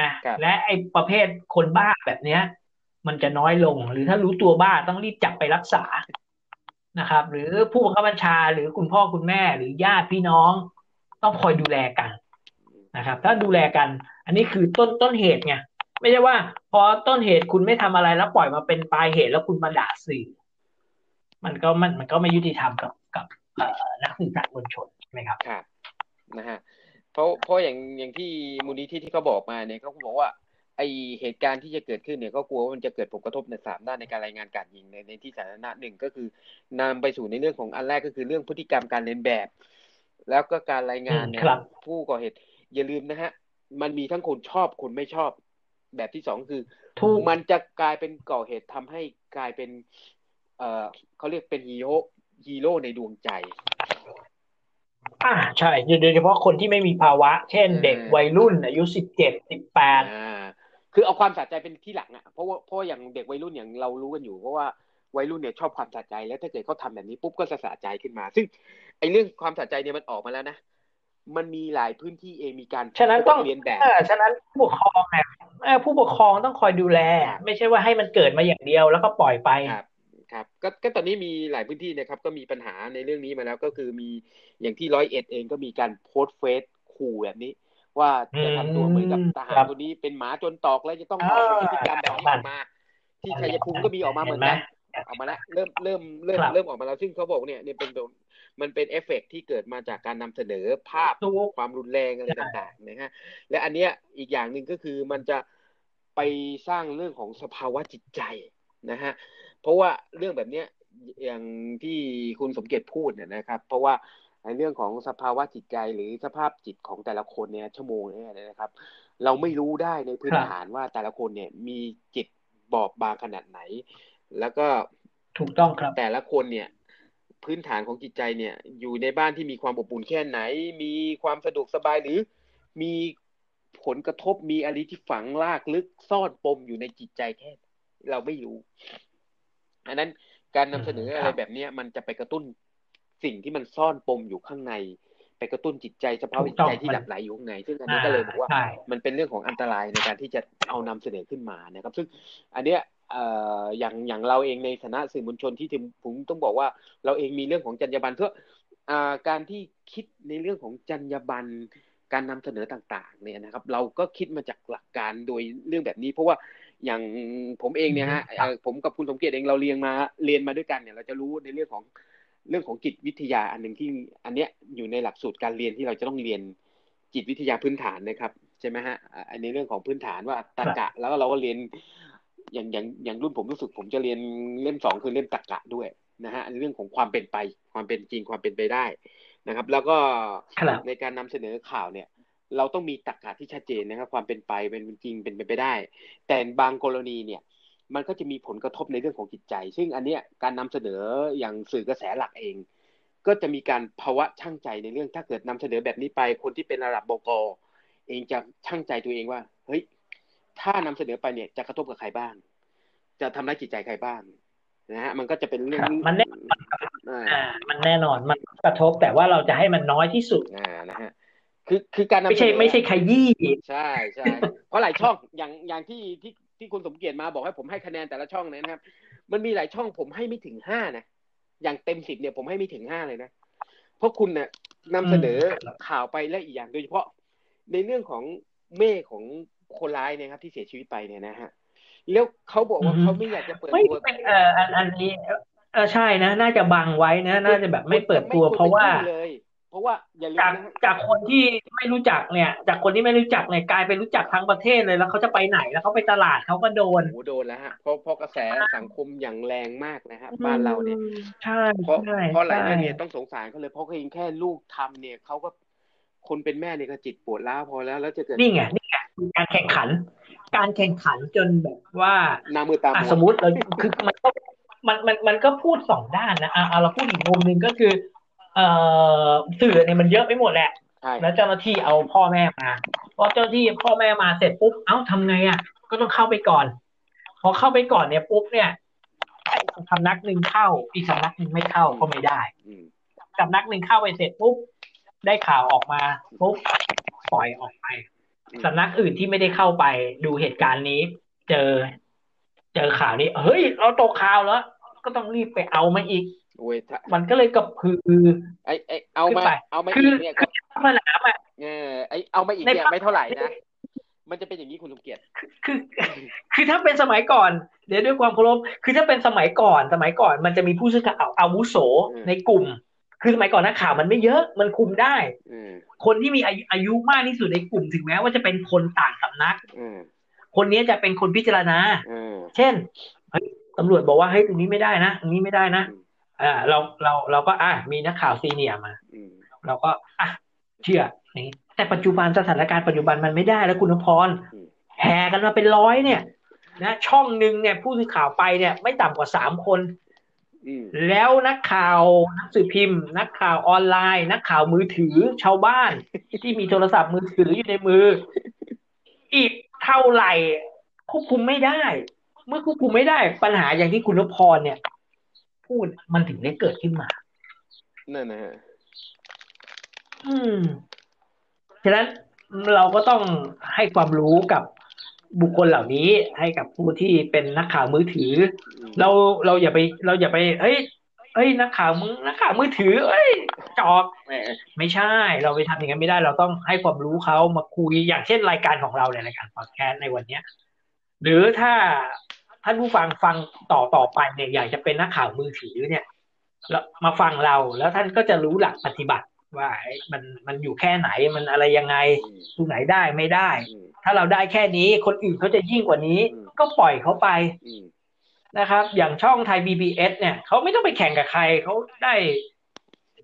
นะครับและไอ้ประเภทคนบ้าแบบเนี้ย มันจะน้อยลง หรือถ้ารู้ตัวบ้าต้องรีบจับไปรักษานะครับ หรือผู้บังคับบัญชาหรือคุณพ่อคุณแม่หรือญาติพี่น้อง ต้องคอยดูแลกันนะครับ ถ้าดูแลกัน อันนี้คือต้นต้นเหตุไงไม่ใช่ว่า พอต้นเหตุคุณไม่ทำอะไรแล้วปล่อยมาเป็นปลายเหตุแล้วคุณมาด่าสื่อ มันก็มันมันก็ไม่ยุติธรรมกับกับนักสื่อสารมวลชนใช่ไหมครับครับนะฮะเพราะเพราะอย่างอย่างที่มูลนิธิที่เขาบอกมาเนี่ยเขาบอกว่า ไอเหตุการณ์ที่จะเกิดขึ้นเนี่ยก็กลัวว่ามันจะเกิดผลกระทบในสามด้านในการรายงานการยิงในในที่สาธารณะหนึ่งก็คือนำไปสู่ในเรื่องของอันแรกก็คือเรื่องพฤติกรรมการเลียนแบบ แล้วก็การรายงานเนี่ยผู้ก่อเหตุอย่าลืมนะฮะมันมีทั้งคนชอบคนไม่ชอบ แบบที่สองคือมันจะกลายเป็นก่อเหตุทำให้กลายเป็น เอ่อเขาเรียกเป็นฮีโร่ฮีโร่ในดวงใจ อ่าใช่โดยเฉพาะคนที่ไม่มีภาวะ เช่นเด็กวัยรุ่น อายุสิบเจ็ดสิบแปดคือเอาความสะใจเป็นที่หลังอะเพราะว่าเพราะอย่างเด็กวัยรุ่นอย่างเรารู้กันอยู่เพราะว่าวัยรุ่นเนี่ยชอบความสะใจแล้วถ้าเกิดเขาทาแบบนี้ปุ๊บก็จะสะใจขึ้นมา ซึ่งไอ้เรื่องความสะใจเนี่ยมันออกมาแล้วนะมันมีหลายพื้นที่เองมีการฉะนั้นต้องเรียนแบบฉะนั้นผู้ปกครองเนี่ยผู้ปกครองต้องคอยดูแล ไม่ใช่ว่าให้มันเกิดมาอย่างเดียวแล้วก็ปล่อยไป ครับครับก็ก็ตอนนี้มีหลายพื้นที่นะครับ ก็มีปัญหาในเรื่องนี้มาแล้วก็คือมีอย่างที่ร้อยเอ็ดเองก็มีการโพสเฟซขู่แบบนี้ ว่าจะทำตัวเหมือนกับทหารคนนี้เป็นหมาจนตอกแล้วจะต้องออกพฤติกรรมแบบนี้ออกมา ที่ชัยภูมิก็มีออกมาเหมือนกันออกมาแล้วเริ่มเริ่มเริ่มเริ่มออกมาแล้วซึ่งเขาบอกเนี่ยเนี่ยเป็นมันเป็นเอฟเฟกที่เกิดมาจากการนำเสนอภาพความรุนแรงอะไรต่างๆนะฮะและอันเนี้ยอีกอย่างหนึ่งก็คือมันจะไปสร้างเรื่องของสภาวะจิตใจนะฮะ เพราะว่าเรื่องแบบเนี้ยอย่างที่คุณสมเกตพูดเนี่ยนะครับ เพราะว่าในเรื่องของสภาวะจิตใจหรือสภาพจิตของแต่ละคนเนี่ยชั่วโมงเนี่ยนะครับ เราไม่รู้ได้ในพื้นฐานว่าแต่ละคนเนี่ยมีจิตบอบบางขนาดไหน แล้วก็ถูกต้องครับแต่ละคนเนี่ย พื้นฐานของจิตใจเนี่ย อยู่ในบ้านที่มีความอบอุ่นแค่ไหน มีความสะดวกสบายหรือมีผลกระทบมีอะไรที่ฝังลากลึกซ่อนปมอยู่ในจิตใจแค่ เราไม่รู้ อันนั้นการนำเสนออะไรแบบนี้มันจะไปกระตุ้นสิ่งที่มันซ่อนปมอยู่ข้างใน ไปกระตุ้นจิตใจเฉพาะจิตใจที่หลับไหลอยู่ข้างใน ซึ่งอันนี้ก็เลยบอกว่ามันเป็นเรื่องของอันตรายในการที่จะเอานำเสนอขึ้นมานะครับ ซึ่งอันเนี้ยเอ่ออย่างอย่างเราเองในฐานะสื่อมวลชนที่ผมต้องบอกว่าเราเองมีเรื่องของจรรยาบรรณเพื่ออ่าการที่คิดในเรื่องของจรรยาบรรณการนำเสนอต่าง ๆ เนี่ยนะครับ เราก็คิดมาจากหลักการโดยเรื่องแบบนี้ เพราะว่า อย่างผมเองเนี่ยฮะผมกับคุณสมเกียรติเองเราเรียนมาเรียนมาด้วยกันเนี่ยเราจะรู้ในเรื่องของเรื่องของจิตวิทยาอันหนึ่งที่อันเนี้ยอยู่ในหลักสูตรการเรียนที่เราจะต้องเรียนจิตวิทยาพื้นฐานนะครับใช่ไหมฮะอันนี้เรื่องของพื้นฐานว่าตรรกะ แล้วเราก็เรียนอย่างอย่างอย่างรุ่นผมรู้สึกผมจะเรียนเล่มสองคือเล่มตรรกะด้วยนะฮะเรื่องของความเป็นไป ความเป็นจริงความเป็นไปได้นะครับ แล้วก็ในการนำเสนอข่าวเนี่ย เราต้องมีตรรกะที่ชัดเจนนะครับ ความเป็นไปเป็นจริงเป็นไปได้ แต่บางกรณีเนี่ย มันก็จะมีผลกระทบในเรื่องของจิตใจ ซึ่งอันเนี้ยการนำเสนออย่างสื่อกระแสหลักเอง ก็จะมีการภาวะช่างใจในเรื่อง ถ้าเกิดนำเสนอแบบนี้ไป คนที่เป็นระดับบกเองจะช่างใจตัวเองว่า เฮ้ย ถ้านำเสนอไปเนี่ยจะกระทบกับใครบ้าง จะทำร้ายจิตใจใครบ้างนะฮะมันก็จะเป็นเรื่องมันแน่อ่ามันแน่นอนมันกระทบแต่ว่าเราจะให้มันน้อยที่สุดอ่านะฮะ คือคือการไม่ใช่ไม่ใช่ขยี้ใช่ใช่เพราะหลายช่องอย่างอย่างที่ที่ที่คุณสมเกียรติมาบอกให้ผมให้คะแนนแต่ละช่องนะครับ มันมีหลายช่องผมให้ไม่ถึงห้านะอย่างเต็มสิบเนี่ยผมให้ไม่ถึงห้าเลยนะเพราะคุณเนี่ยนำเสนอข่าวไปและอีกอย่างโดยเฉพาะ ในเรื่องของเม่ของคนร้ายเนี่ยครับ ที่เสียชีวิตไปเนี่ยนะฮะแล้วเขาบอกว่าเขาไม่อยากจะเปิดตัวเอออันนี้เออใช่นะ น่าจะบังไว้นะ น่าจะแบบไม่เปิดตัวเพราะว่า ราะว่าอย่าลืมจากจากคนที่ไม่รู้จักเนี่ย จากคนที่ไม่รู้จักเนี่ยกลายเป็นรู้จักทั้งประเทศเลยแล้วเขาจะไปไหนแล้วเขาไปตลาดเขาก็โดนโอ้โดนแล้วฮะเพราะเพราะกระแสสังคมอย่างแรงมากนะฮะบ้านเราเนี่ยใช่เพราะเพราะอะไรเนี่ยต้องสงสารเขาเลยเพราะเขาเองแค่ลูกทำเนี่ยเขาก็คนเป็นแม่เนี่ยก็จิตปวดล้าพอแล้วแล้วจะเกิดนี่ไงนี่ไงการแข่งขัน การแข่งขันจนแบบว่านามือตาสมมติเราคือมันก็มันมันมันก็พูดสองด้านนะอ่าเราพูดอีกมุมหนึ่งก็คือ เอ่อสื่อเนี่ยมันเยอะไปหมดแหละแล้วเจ้าหน้าที่เอาพ่อแม่มาพอเจ้าหน้าที่พ่อแม่มาเสร็จปุ๊บเอ้าทำไงอะ ก็ต้องเข้าไปก่อน พอเข้าไปก่อนเนี่ยปุ๊บเนี่ยสำนักหนึ่งเข้า อีกสำนักหนึ่งไม่เข้าก็ไม่ได้สำนักหนึ่งเข้าไปเสร็จปุ๊บได้ข่าวออกมาปุ๊บปล่อยออกไปสำนักอื่นที่ไม่ได้เข้าไปดูเหตุการณ์นี้ เจอ เจอข่าวนี้ เฮ้ย เราตกข่าวแล้ว ก็ต้องรีบไปเอามาอีก โอ้ยมันก็เลยกับพือไอ้ไอ้เอามาเอามาอีกเนี่ยก็สนามอะเออไอ้เอามาอีกเนี่ยไม่เท่าไหร่นะมันจะเป็นอย่างนี้คุณสมเกียรติคือ คือถ้าเป็นสมัยก่อน เดี๋ยวด้วยความเคารพคือถ้าเป็นสมัยก่อน สมัยก่อน มันจะมีผู้สื่อข่าวอาวุโสในกลุ่ม คือสมัยก่อนนักข่าวมันไม่เยอะ มันคุมได้คนที่มีอายุมากที่สุดในกลุ่มถึงแม้ว่าจะเป็นคนต่างสำนักคนนี้จะเป็นคนพิจารณาเช่นตำรวจบอกว่าเฮ้ยตรงนี้ไม่ได้นะตรงนี้ไม่ได้นะ อ่าเราเราเราก็อะมีนักข่าวซีเนียมาเราก็อะเชื่ออย่างนี้แต่ปัจจุบันสถานการณ์ปัจจุบันมันไม่ได้แล้วคุณพรแห่กันมาเป็นร้อยเนี่ย นะ ช่องหนึ่งเนี่ยผู้สื่อข่าวไปเนี่ย ไม่ต่ำกว่าสามคนแล้วนักข่าวนักสื่อพิมพ์ นักข่าวออนไลน์ นักข่าวมือถือชาวบ้าน ที่มีโทรศัพท์มือถืออยู่ในมือ อีกเท่าไหร่ควบคุมไม่ได้ เมื่อควบคุมไม่ได้ ปัญหาอย่างที่คุณพรเนี่ย พูดมันถึงได้เกิดขึ้นมานั่นนะฮะอืมฉะนั้นเราก็ต้องให้ความรู้กับบุคคลเหล่านี้ให้กับผู้ที่เป็นนักข่าวมือถือ เราเราอย่าไป เราอย่าไปเฮ้ยเฮ้ยนักข่าวมึงนักข่าวมือถือ เอ้ยจอกไม่ใช่ เราไปทำอย่างนั้นไม่ได้ เราต้องให้ความรู้เขามาคุยอย่างเช่นรายการของเราในรายการพอดแคสต์ในวันเนี้ย หรือถ้า ท่านผู้ฟังฟังต่อต่อไปเนี่ยอยากจะเป็นนักข่าวมือถือเนี่ยแล้วมาฟังเราแล้วท่านก็จะรู้หลักปฏิบัติว่ามันมันอยู่แค่ไหนมันอะไรยังไงตรงไหนได้ไม่ได้ ถ้าเราได้แค่นี้คนอื่นเขาจะยิ่งกว่านี้ ก็ปล่อยเขาไปนะครับ อย่างช่องไทย BBS เนี่ยเขาไม่ต้องไปแข่งกับใครเขาได้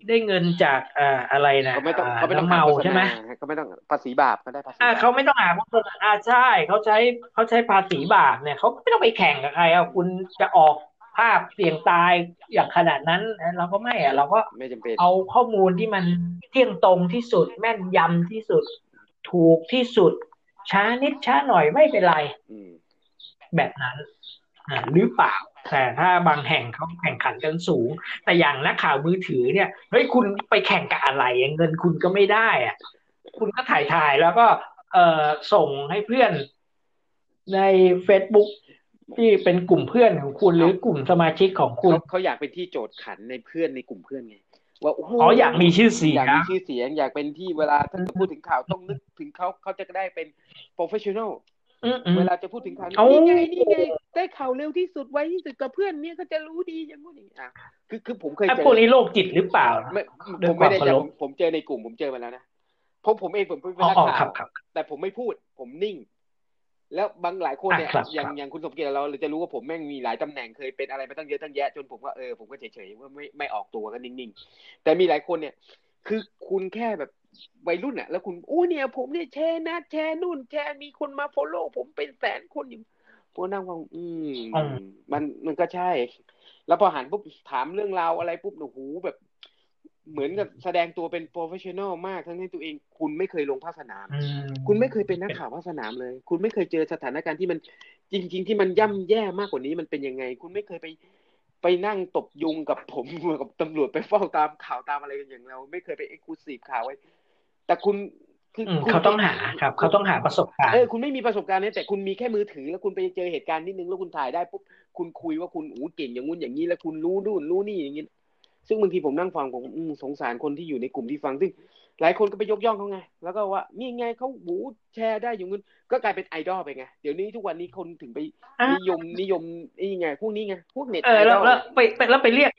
ได้เงินจากอ่าอะไรนะเขาไม่ต้องเขาไม่ต้องเมาใช่ไหมเขาไม่ต้องภาษีบาปก็ได้ภาษีอ่าเขาไม่ต้องหาโฆษณาอ่าใช่เขาใช้เขาใช้ภาษีบาปเนี่ยเขาไม่ต้องไปแข่งกับใครเอาคุณจะออกภาพเสี่ยงตายอย่างขนาดนั้นเราก็ไม่อะเราก็ไม่จำเป็นเอาข้อมูลที่มันเที่ยงตรงที่สุด แม่นยำที่สุด ถูกที่สุด ช้านิดช้าหน่อยไม่เป็นไรแบบนั้นหรือเปล่า แต่ถ้าบางแห่งเขาแข่งขันกันสูง แต่อย่างนักข่าวมือถือเนี่ยเฮ้ยคุณไปแข่งกับอะไรเงินคุณก็ไม่ได้อะคุณก็ถ่ายถ่ายแล้วก็ เอ่อส่งให้เพื่อนใน Facebook ที่เป็นกลุ่มเพื่อนของคุณหรือกลุ่มสมาชิกของคุณเขาอยากเป็นที่โจทย์ขันในเพื่อนในกลุ่มเพื่อนไงว่าอ๋ออยากมีชื่อเสียงอยากมีชื่อเสียงอยากเป็นที่เวลาท่านพูดถึงข่าวต้องนึกถึงเขาเขาจะได้เป็นprofessional เวลาจะพูดถึงข่าวนี่ไงนี่ไงได้ข่าวเร็วที่สุดไวที่สุดกับเพื่อนเนี่ยเขาจะรู้ดีอย่างนู้นอย่างนี้คือคือผมเคยเจอพวกนี้โรคจิตหรือเปล่าผมไม่ได้เจอผมเจอในกลุ่มผมเจอมาแล้วนะผมผมเองผมเป็นนักข่าวแต่ผมไม่พูด ผมนิ่ง แล้วบางหลายคนเนี่ยอย่างอย่างคุณสมเกียรติเราเราจะรู้ว่าผมแม่งมีหลายตำแหน่งเคยเป็นอะไรมาตั้งเยอะตั้งแยะจนผมก็เออผมก็เฉยๆว่าไม่ไม่ออกตัวกันนิ่งๆแต่มีหลายคนเนี่ย คือคุณแค่แบบวัยรุ่นอะแล้วคุณโอ้เนี่ย ผมเนี่ยแชร์นะแชร์นู่น แชร์มีคนมา follow ผมเป็นแสนคนอยู่พวกนั่งฟังอืมมันมันก็ใช่ แล้วพอหันปุ๊บถามเรื่องราวอะไรปุ๊บโอ้โหแบบ เหมือนกับแสดงตัวเป็น professional มากทั้งที่ตัวเอง คุณไม่เคยลงภาคสนาม คุณไม่เคยเป็นนักข่าวภาคสนามเลย คุณไม่เคยเจอสถานการณ์ที่มันจริง ๆ ที่มันย่ำแย่มากกว่านี้มันเป็นยังไง คุณไม่เคยไป ไปนั่งตบยุงกับผมกับตำรวจไปเฝ้าตามข่าวตามอะไรกันอย่างเรา ไม่เคยไปเอ็กซ์คลูซีฟข่าวไว้ แต่คุณคือเขาต้องหาครับ เขาต้องหาประสบการณ์เออคุณไม่มีประสบการณ์นี้แต่คุณมีแค่มือถือ แล้วคุณไปเจอเหตุการณ์นิดนึงแล้วคุณถ่ายได้ปุ๊บคุณคุยว่าคุณอู้เก่งอย่างงู้นอย่างนี้แล้วคุณรู้นู่นรู้นี่อย่างนี้ซึ่งบางทีผมนั่งฟังผมสงสารคนที่อยู่ในกลุ่มที่ฟังซึ่ง หลายคนก็ไปยกย่องเขาไง แล้วก็ว่านี่ไงเขาหูแชร์ได้อยู่เงินก็กลายเป็นไอดอลไปไง เดี๋ยวนี้ทุกวันนี้คนถึงไปนิยมนิยมนี่ไงพวกนี้ไงพวกเน็ตเออแล้วแล้วไปแล้วไปเรียก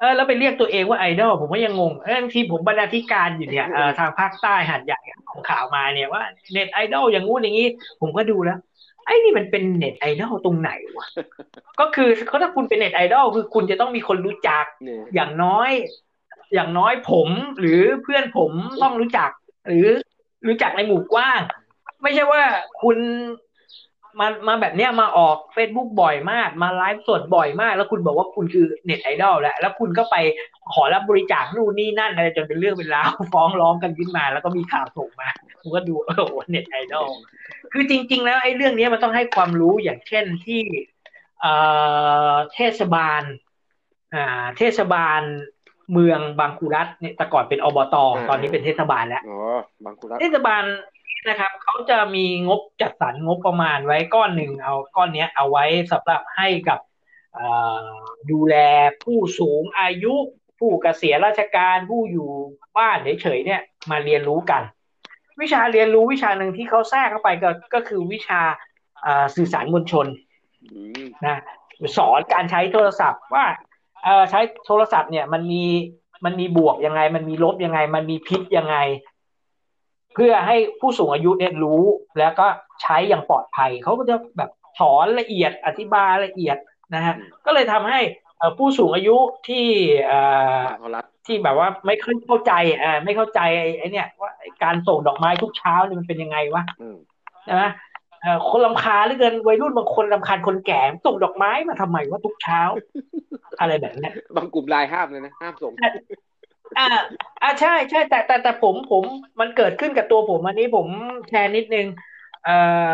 เออแล้วไปเรียกตัวเองว่าไอดอลผมก็ยังงงเออทีผมบรรณาธิการอยู่เนี่ยทางภาคใต้หัดใหญ่ของข่าวมาเนี่ยว่าเน็ตไอดอลอย่างงู้นอย่างนี้ ผมก็ดูแล้วไอ้นี่มันเป็นเน็ตไอดอลตรงไหนวะ ก็คือเขาถ้าคุณเป็นเน็ตไอดอลคือคุณจะต้องมีคนรู้จักอย่างน้อย อย่างน้อยผมหรือเพื่อนผมต้องรู้จัก หรือรู้จักในหมู่กว้าง ไม่ใช่ว่าคุณมามาแบบเนี้ยมาออกเฟซบุ๊กบ่อยมาก มาไลฟ์สดบ่อยมาก แล้วคุณบอกว่าคุณคือเน็ตไอดอลแล้วแล้วคุณก็ไปขอรับบริจาคนู่นนี่นั่นอะไรจนเป็นเรื่องเป็นราวฟ้องร้องกันขึ้นมา แล้วก็มีข่าวส่งมาผมก็ดูโอ้โหเน็ตไอดอลคือจริง ๆ แล้วไอ้เรื่องนี้มันต้องให้ความรู้อย่างเช่นที่เทศบาลเทศบาล เมืองบางคูรัตเนี่ยแต่ก่อนเป็นอบตอตอนนี้เป็นเทศบาลแล้วอ๋อบางคูรัตเทศบาลนะครับเขาจะมีงบจัดสรรงบประมาณไว้ก้อนหนึ่งเอาก้อนนี้เอาไว้สำหรับให้กับดูแลผู้สูงอายุผู้เกษียณราชการผู้อยู่บ้านเฉยๆเนี่ยมาเรียนรู้กัน วิชาเรียนรู้วิชาหนึ่งที่เขาแทรกเข้าไปก็ก็คือวิชาสื่อสารมวลชนนะสอนการใช้โทรศัพท์ว่าเออ ใช้โทรศัพท์เนี่ยมันมีมันมีบวกยังไง มันมีลบยังไง มันมีพิษยังไง เพื่อให้ผู้สูงอายุเนี่ยรู้แล้วก็ใช้อย่างปลอดภัยเขาก็จะแบบสอนละเอียดอธิบายละเอียดนะฮะก็เลยทำให้ผู้สูงอายุที่ที่แบบว่าไม่ค่อยเข้าใจอ่าไม่เข้าใจไอ้นี่ว่าการส่งดอกไม้ทุกเช้านี่มันเป็นยังไงวะใช่ไหม คนลำคาหรือเกินวัยรุ่นบางคนลำคาญคนแก่ส่งดอกไม้มาทำไมว่าทุกเช้า อะไรแบบนี้บางกลุ่มรายห้ามเลยนะห้ามส่งอ่าอ่าใช่ใช่แต่แต่แต่ผมผมมันเกิดขึ้นกับตัวผมอันนี้ผมแชร์นิดนึงเอ่อ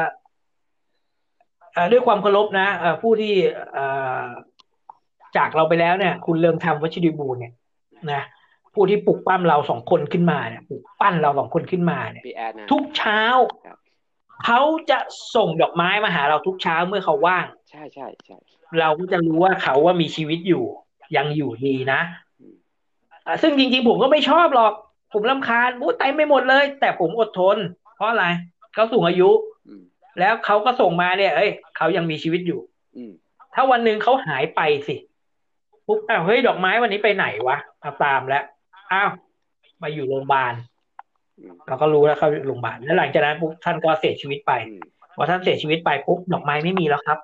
ด้วยความเคารพนะผู้ที่จากเราไปแล้วเนี่ย คุณเริ่มทำวัชิริบูรเนี่ย นะผู้ที่ปลุกปั้มเราสองคนขึ้นมาเนี่ยปลุกปั้นเราสองคนขึ้นมาเนี่ยทุกเช้า เขาจะส่งดอกไม้มาหาเราทุกเช้าเมื่อเขาว่าง ใช่ใช่ใช่เราก็จะรู้ว่าเขาว่ามีชีวิตอยู่ ยังอยู่ดีนะซึ่งจริงๆ ผมก็ไม่ชอบหรอก ผมลำคาญบู๊ตายไม่หมดเลย แต่ผมอดทน เพราะอะไรเขาสูงอายุ แล้วเขาก็ส่งมาเนี่ย เอ้ยเขายังมีชีวิตอยู่ถ้าวันหนึ่งเขาหายไปสิปุ๊บอ้าวเฮ้ยดอกไม้วันนี้ไปไหนวะเอาตามแล้วอ้าวมาอยู่โรงพยาบาล เราก็รู้แล้วเขาโรงพยาบาลแล้วหลังจากนั้นปุ๊บท่านก็เสียชีวิตไปพอท่านเสียชีวิตไปปุ๊บดอกไม้ไม่มีแล้วครับ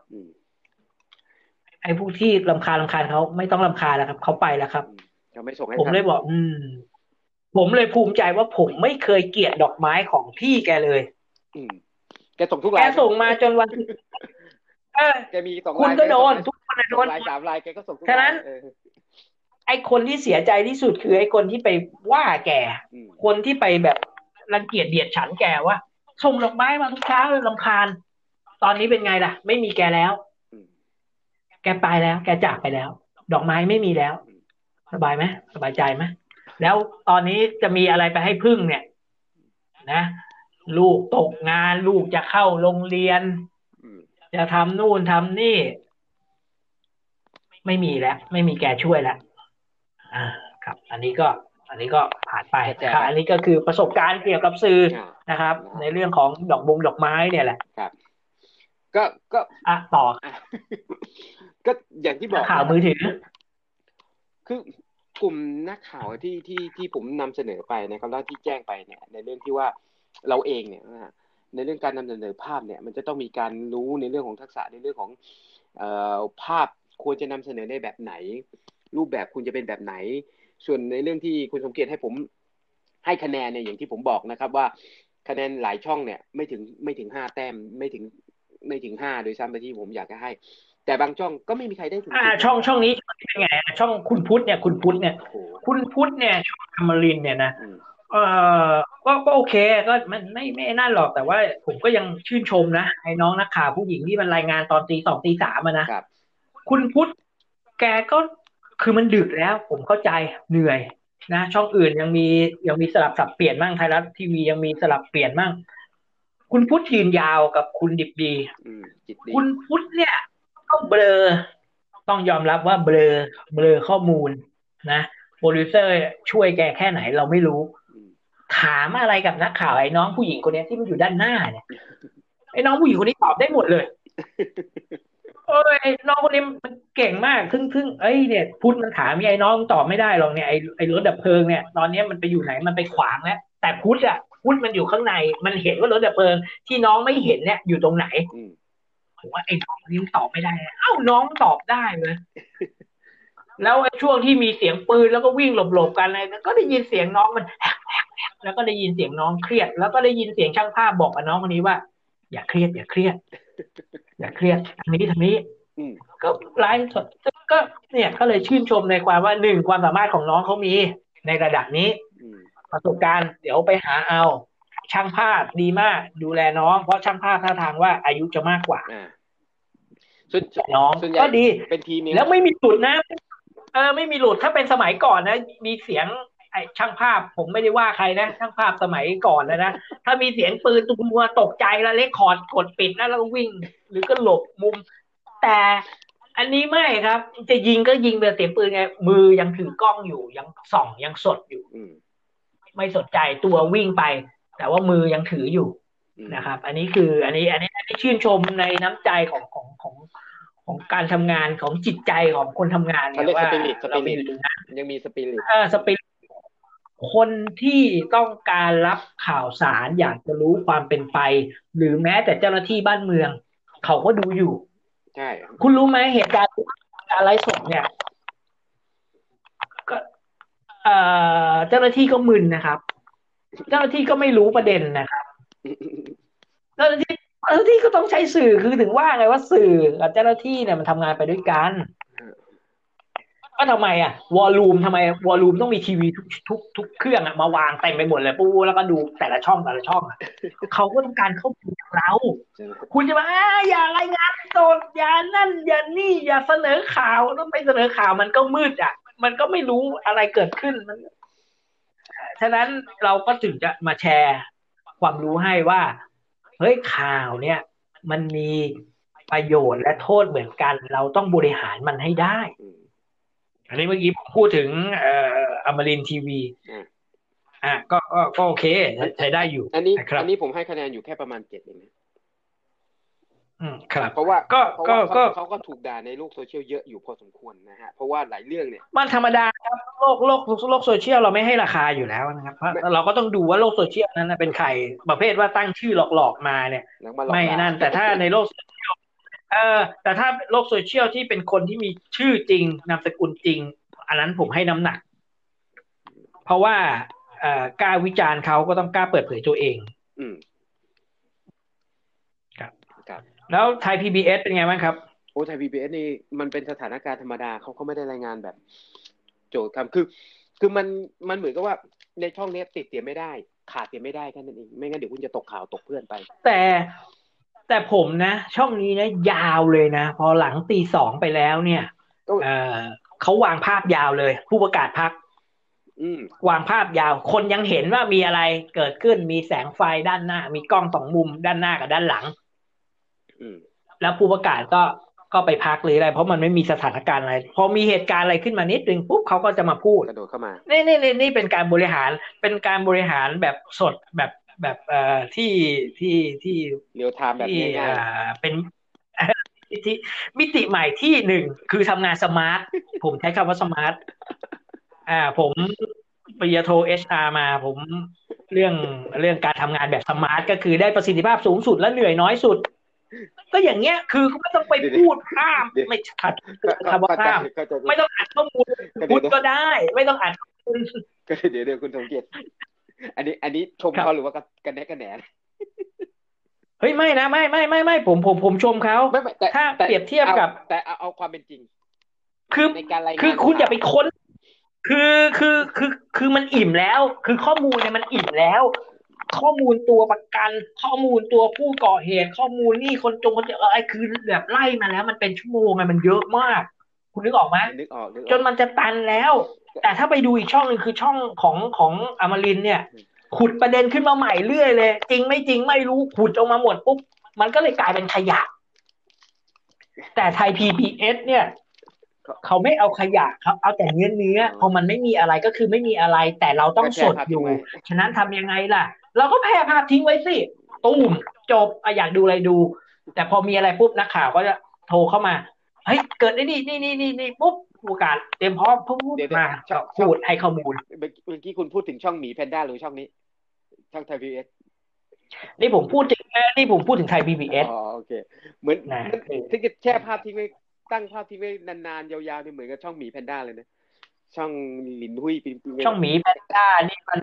ไอ้ผู้ที่ลำคาลำคาญเขาไม่ต้องลำคาแล้วครับเขาไปแล้วครับไม่ส่งผมเลยบอก อืม ผมเลยภูมิใจว่าผมไม่เคยเกลียดดอกไม้ของพี่แกเลย อืมแกส่งทุกรายแกส่งมาจนวันเออแกมีสองคุณก็โดนทุกคนโดนลายสามลายแกก็ส่งทุกฉะนั้น ไอคนที่เสียใจที่สุดคือไอคนที่ไปว่าแกคนที่ไปแบบรังเกียจเดียดฉันแกว่าส่งดอกไม้มาทุกเช้าเลยลำคาญ ตอนนี้เป็นไงล่ะ ไม่มีแกแล้ว แกไปแล้ว แกจากไปแล้ว ดอกไม้ไม่มีแล้ว สบายไหมสบายใจไหมแล้วตอนนี้จะมีอะไรไปให้พึ่งเนี่ย นะ ลูกตกงาน ลูกจะเข้าโรงเรียนจะทำนู่นทำนี่ ไม่มีแล้ว ไม่มีแกช่วยแล้ว อ่าครับ อันนี้ก็ อันนี้ก็ผ่านไปครับอันนี้ก็คือประสบการณ์เกี่ยวกับสื่อนะครับ ในเรื่องของดอกบงดอกไม้เนี่ยแหละครับ ก็ก็อะต่อ ก็อย่างที่บอกข่าวมือถือ คือกลุ่มนักข่าวที่ที่ที่ผมนำเสนอไปนะครับแล้วที่แจ้งไปเนี่ย ในเรื่องที่ว่าเราเองเนี่ยในเรื่องการนำเสนอภาพเนี่ย มันจะต้องมีการรู้ในเรื่องของทักษะในเรื่องของเอ่อภาพควรจะนำเสนอในแบบไหน รูปแบบคุณจะเป็นแบบไหน ส่วนในเรื่องที่คุณสมเกียรติให้ผมให้คะแนนเนี่ยอย่างที่ผมบอกนะครับ ว่าคะแนนหลายช่องเนี่ย ไม่ถึงไม่ถึงห้าแต้มไม่ถึงไม่ถึงห้าโดยซ้ำไปที่ผมอยากจะให้ แต่บางช่องก็ไม่มีใครได้ถึงอ่าช่องช่องนี้เป็นไงช่องคุณพุทธเนี่ย คุณพุทธเนี่ย คุณพุทธเนี่ยช่องอมรินเนี่ยนะเออก็ก็โอเคก็มันไม่ไม่นั่นหรอกแต่ว่าผมก็ยังชื่นชมนะไอ้น้องนักข่าวผู้หญิงที่มันรายงานตอนตีสองตีสามนะคุณพุทธแกก็ คือมันดึกแล้ว ผมเข้าใจเหนื่อยนะช่องอื่นยังมียังมีสลับสับเปลี่ยนมั่งไทยรัฐทีวียังมีสลับเปลี่ยนมั่งคุณพุทธยืนยาวกับคุณดิบดีคุณพุทธเนี่ยต้องเบลอต้องยอมรับว่าเบลอเบลอข้อมูลนะโปรดิวเซอร์ช่วยแกแค่ไหนเราไม่รู้ ถามอะไรกับนักข่าวไอ้น้องผู้หญิงคนนี้ที่มันอยู่ด้านหน้าเนี่ยไอ้น้องผู้หญิงคนนี้ตอบได้หมดเลย เอ้ยน้องคนนี้มันเก่งมากทึ่งทึ่งเอ้ยเนี่ยพุทธมันถามไอ้น้องตอบไม่ได้หรอกเนี่ยไอ้ไอ้รถดับเพลิงเนี่ยตอนนี้มันไปอยู่ไหนมันไปขวางแล้วแต่พุทธอะพุทธมันอยู่ข้างใน มันเห็นว่ารถดับเพลิง ที่น้องไม่เห็นเนี่ยอยู่ตรงไหนผมว่าไอ้น้องคนนี้ตอบไม่ได้เอ้าน้องตอบได้เลยแล้วช่วงที่มีเสียงปืนแล้วก็วิ่งหลบๆกันอะไรก็ได้ยินเสียงน้องมันแล้วก็ได้ยินเสียงน้องเครียด แล้วก็ได้ยินเสียงช่างภาพบอกกับน้องคนนี้ว่า อย่าเครียด อย่าเครียด อย่าเครียดทางนี้ทางนี้ก็ไลฟ์สดก็เนี่ยก็เลยชื่นชมในความว่าหนึ่งความสามารถของน้องเขามีในระดับนี้ประสบการณ์เดี๋ยวไปหาเอา ช่างภาพดีมากดูแลน้อง เพราะช่างภาพท่าทางว่าอายุจะมากกว่าน้องก็ดีเป็นทีมแล้วไม่มีจุดนะเออไม่มีหลุดถ้าเป็นสมัยก่อนนะ มีเสียงไอ ช่างภาพผมไม่ได้ว่าใครนะ ช่างภาพสมัยก่อนนะนะ ถ้ามีเสียงปืนตุ้มัวตกใจแล้วเลคคอร์ดกดปิดแล้วแล้ววิ่ง หรือก็หลบมุม แต่อันนี้ไม่ครับ จะยิงก็ยิงแบบเสียงปืนไง มือยังถือกล้องอยู่ยังส่องยังสดอยู่ไม่สนใจตัววิ่งไป แต่ว่ามือยังถืออยู่นะครับ อันนี้คือ อันนี้ อันนี้อันนี้ชื่นชมในน้ำใจของของของของการทำงานของจิตใจของคนทำงานเนี่ยว่าเราเป็นยังมีสปิริตเออสปิริต คนที่ต้องการรับข่าวสารอยากจะรู้ความเป็นไป หรือแม้แต่เจ้าหน้าที่บ้านเมือง เขาก็ดูอยู่ ใช่ คุณรู้ไหมเหตุการณ์การไลฟ์สดเนี่ยก็เอ่อเจ้าหน้าที่ก็มึนนะครับ เจ้าหน้าที่ก็ไม่รู้ประเด็นนะครับเจ้าหน้าที่เจ้าหน้าที่ก็ต้องใช้สื่อคือถึงว่าไงว่าสื่อกับเจ้าหน้าที่เนี่ยมันทำงานไปด้วยกัน ก็ทำไมอะวอลลุ่มทำไมวอลลุ่มต้องมีทีวีทุกทุกทุกเครื่องอะมาวางเต็มไปหมดเลยปูแล้วก็ดูแต่ละช่องแต่ละช่องอะเขาก็ต้องการเข้าถึงเรา คุณจะมาอย่ารายงานสดอย่านั่น อย่านี่อย่าเสนอข่าวต้องไปเสนอข่าวมันก็มืดอะ มันก็ไม่รู้อะไรเกิดขึ้นมันฉะนั้นเราก็ถึงจะมาแชร์ความรู้ให้ว่าเฮ้ยข่าวเนี่ย มันมีประโยชน์และโทษเหมือนกัน เราต้องบริหารมันให้ได้ อันนี้เมื่อกี้พูดถึงเอ่ออมรินทีวีอ่าก็ก็ก็โอเคใช้ได้อยู่ อันนี้อันนี้ผมให้คะแนนอยู่แค่ประมาณเจ็ดเองนะอืมครับ เพราะว่าก็ก็ก็เขาก็ถูกด่าในโลกโซเชียลเยอะอยู่พอสมควรนะฮะเพราะว่าหลายเรื่องเนี่ย มันธรรมดาครับโลกโลกโลกโซเชียลเราไม่ให้ราคาอยู่แล้วนะครับเพราะเราก็ต้องดูว่าโลกโซเชียลนั้นเป็นใครประเภทว่าตั้งชื่อหลอกๆมาเนี่ย ไม่นั่นแต่ถ้าในโลกเออ แต่ถ้าโลกโซเชียลที่เป็นคนที่มีชื่อจริง นามสกุลจริง อันนั้นผมให้น้ำหนัก เพราะว่าเอ่อกล้าวิจารณ์เขาก็ต้องกล้าเปิดเผยตัวเอง อืมครับครับ แล้วไทยพีบีเอสเป็นไงบ้างครับโอ้ไทยพีบีเอสนี่มันเป็นสถานการณ์ธรรมดาเขาเขาไม่ได้รายงานแบบ โจทย์คำคือ คือมันมันเหมือนกับว่าในช่องนี้ติดเสียไม่ได้ ขาดเสียไม่ได้แค่นั้นเองไม่งั้นเดี๋ยวคุณจะตกข่าวตกเพื่อนไป แต่ แต่ผมนะ ช่องนี้นะยาวเลยนะ พอหลังตีสองไปแล้วเนี่ยเออเขาวางภาพยาวเลย ผู้ประกาศพักวางภาพยาว คนยังเห็นว่ามีอะไรเกิดขึ้นมีแสงไฟด้านหน้า มีกล้องสองมุมด้านหน้ากับด้านหลังแล้วผู้ประกาศก็ก็ไปพักหรืออะไร เพราะมันไม่มีสถานการณ์อะไร พอมีเหตุการณ์อะไรขึ้นมานิดนึงปุ๊บเขาก็จะมาพูดกระโดดเข้ามา นี่นี่นี่นี่เป็นการบริหารเป็นการบริหารแบบสดแบบ แบบเอ่อที่ที่ที่เรียวไทม์แบบง่ายๆเป็นที่มิติใหม่ที่หนึ่งคือทำงาน smart ผมใช้คำว่า smart อ่า ผมปริญญาโท HR มาผมเรื่องเรื่องการทำงานแบบ smart ก็คือได้ประสิทธิภาพสูงสุดและเหนื่อยน้อยสุด ก็อย่างเงี้ยคือไม่ต้องไปพูดข้ามไม่ขัดคำว่าข้ามไม่ต้องอัดข้อมูลพูดก็ได้ ไม่ต้องอัดข้อมูลก็เดี๋ยวเดี๋ยวคุณสมเกียรติ อันนี้ อันนี้ชมเขาหรือว่ากันแน่กันแหนเฮ้ยไม่นะไม่ไม่ไม่ไม่ผมผมผมชมเขาถ้าเปรียบเทียบกับ แต่เอาความเป็นจริง คือในการรายงานคือคุณอย่าไปค้น คือคือคือคือมันอิ่มแล้ว คือข้อมูลเนี่ยมันอิ่มแล้ว ข้อมูลตัวประกัน ข้อมูลตัวผู้ก่อเหตุ ข้อมูลนี่คนจงคนอะไรคือแบบไล่มาแล้ว มันเป็นชั่วโมงไงมันเยอะมาก คุณนึกออกไหมนึกออกจนมันจะตันแล้ว แต่ถ้าไปดูอีกช่องหนึ่งคือช่องของของอมรินเนี่ย ขุดประเด็นขึ้นมาใหม่เรื่อยเลย จริงไม่จริงไม่รู้ขุดออกมาหมดปุ๊บ มันก็เลยกลายเป็นขยะ แต่ไทย PBS เนี่ยเขาไม่เอาขยะเขาเอาแต่เนื้อเนื้อพอมันไม่มีอะไรก็คือไม่มีอะไร แต่เราต้องสดอยู่ ฉะนั้นทำยังไงล่ะ เราก็แพร่ภาพทิ้งไว้สิตุ้มจบอยากดูอะไรดู แต่พอมีอะไรปุ๊บนักข่าวก็จะโทรเข้ามาเฮ้ยเกิดไอ้นี่นี่นี่นี่นี่ปุ๊บ โอกาสเตรียมพร้อมปุ๊บมาพูดให้ข้อมูลเมื่อกี้คุณพูดถึงช่องหมีแพนด้าหรือช่องนี้ ช่องไทยพีบีเอสนี่ผมพูดถึงนี่ผมพูดถึงไทยพีบีเอสอ๋อโอเค เหมือนถ้าจะแช่ภาพที่ไม่ตั้งภาพที่ไม่นานๆ ยาวๆนี่เหมือนกับช่องหมีแพนด้าเลยนะช่องหลินหุยช่องหมีแพนด้านี่มัน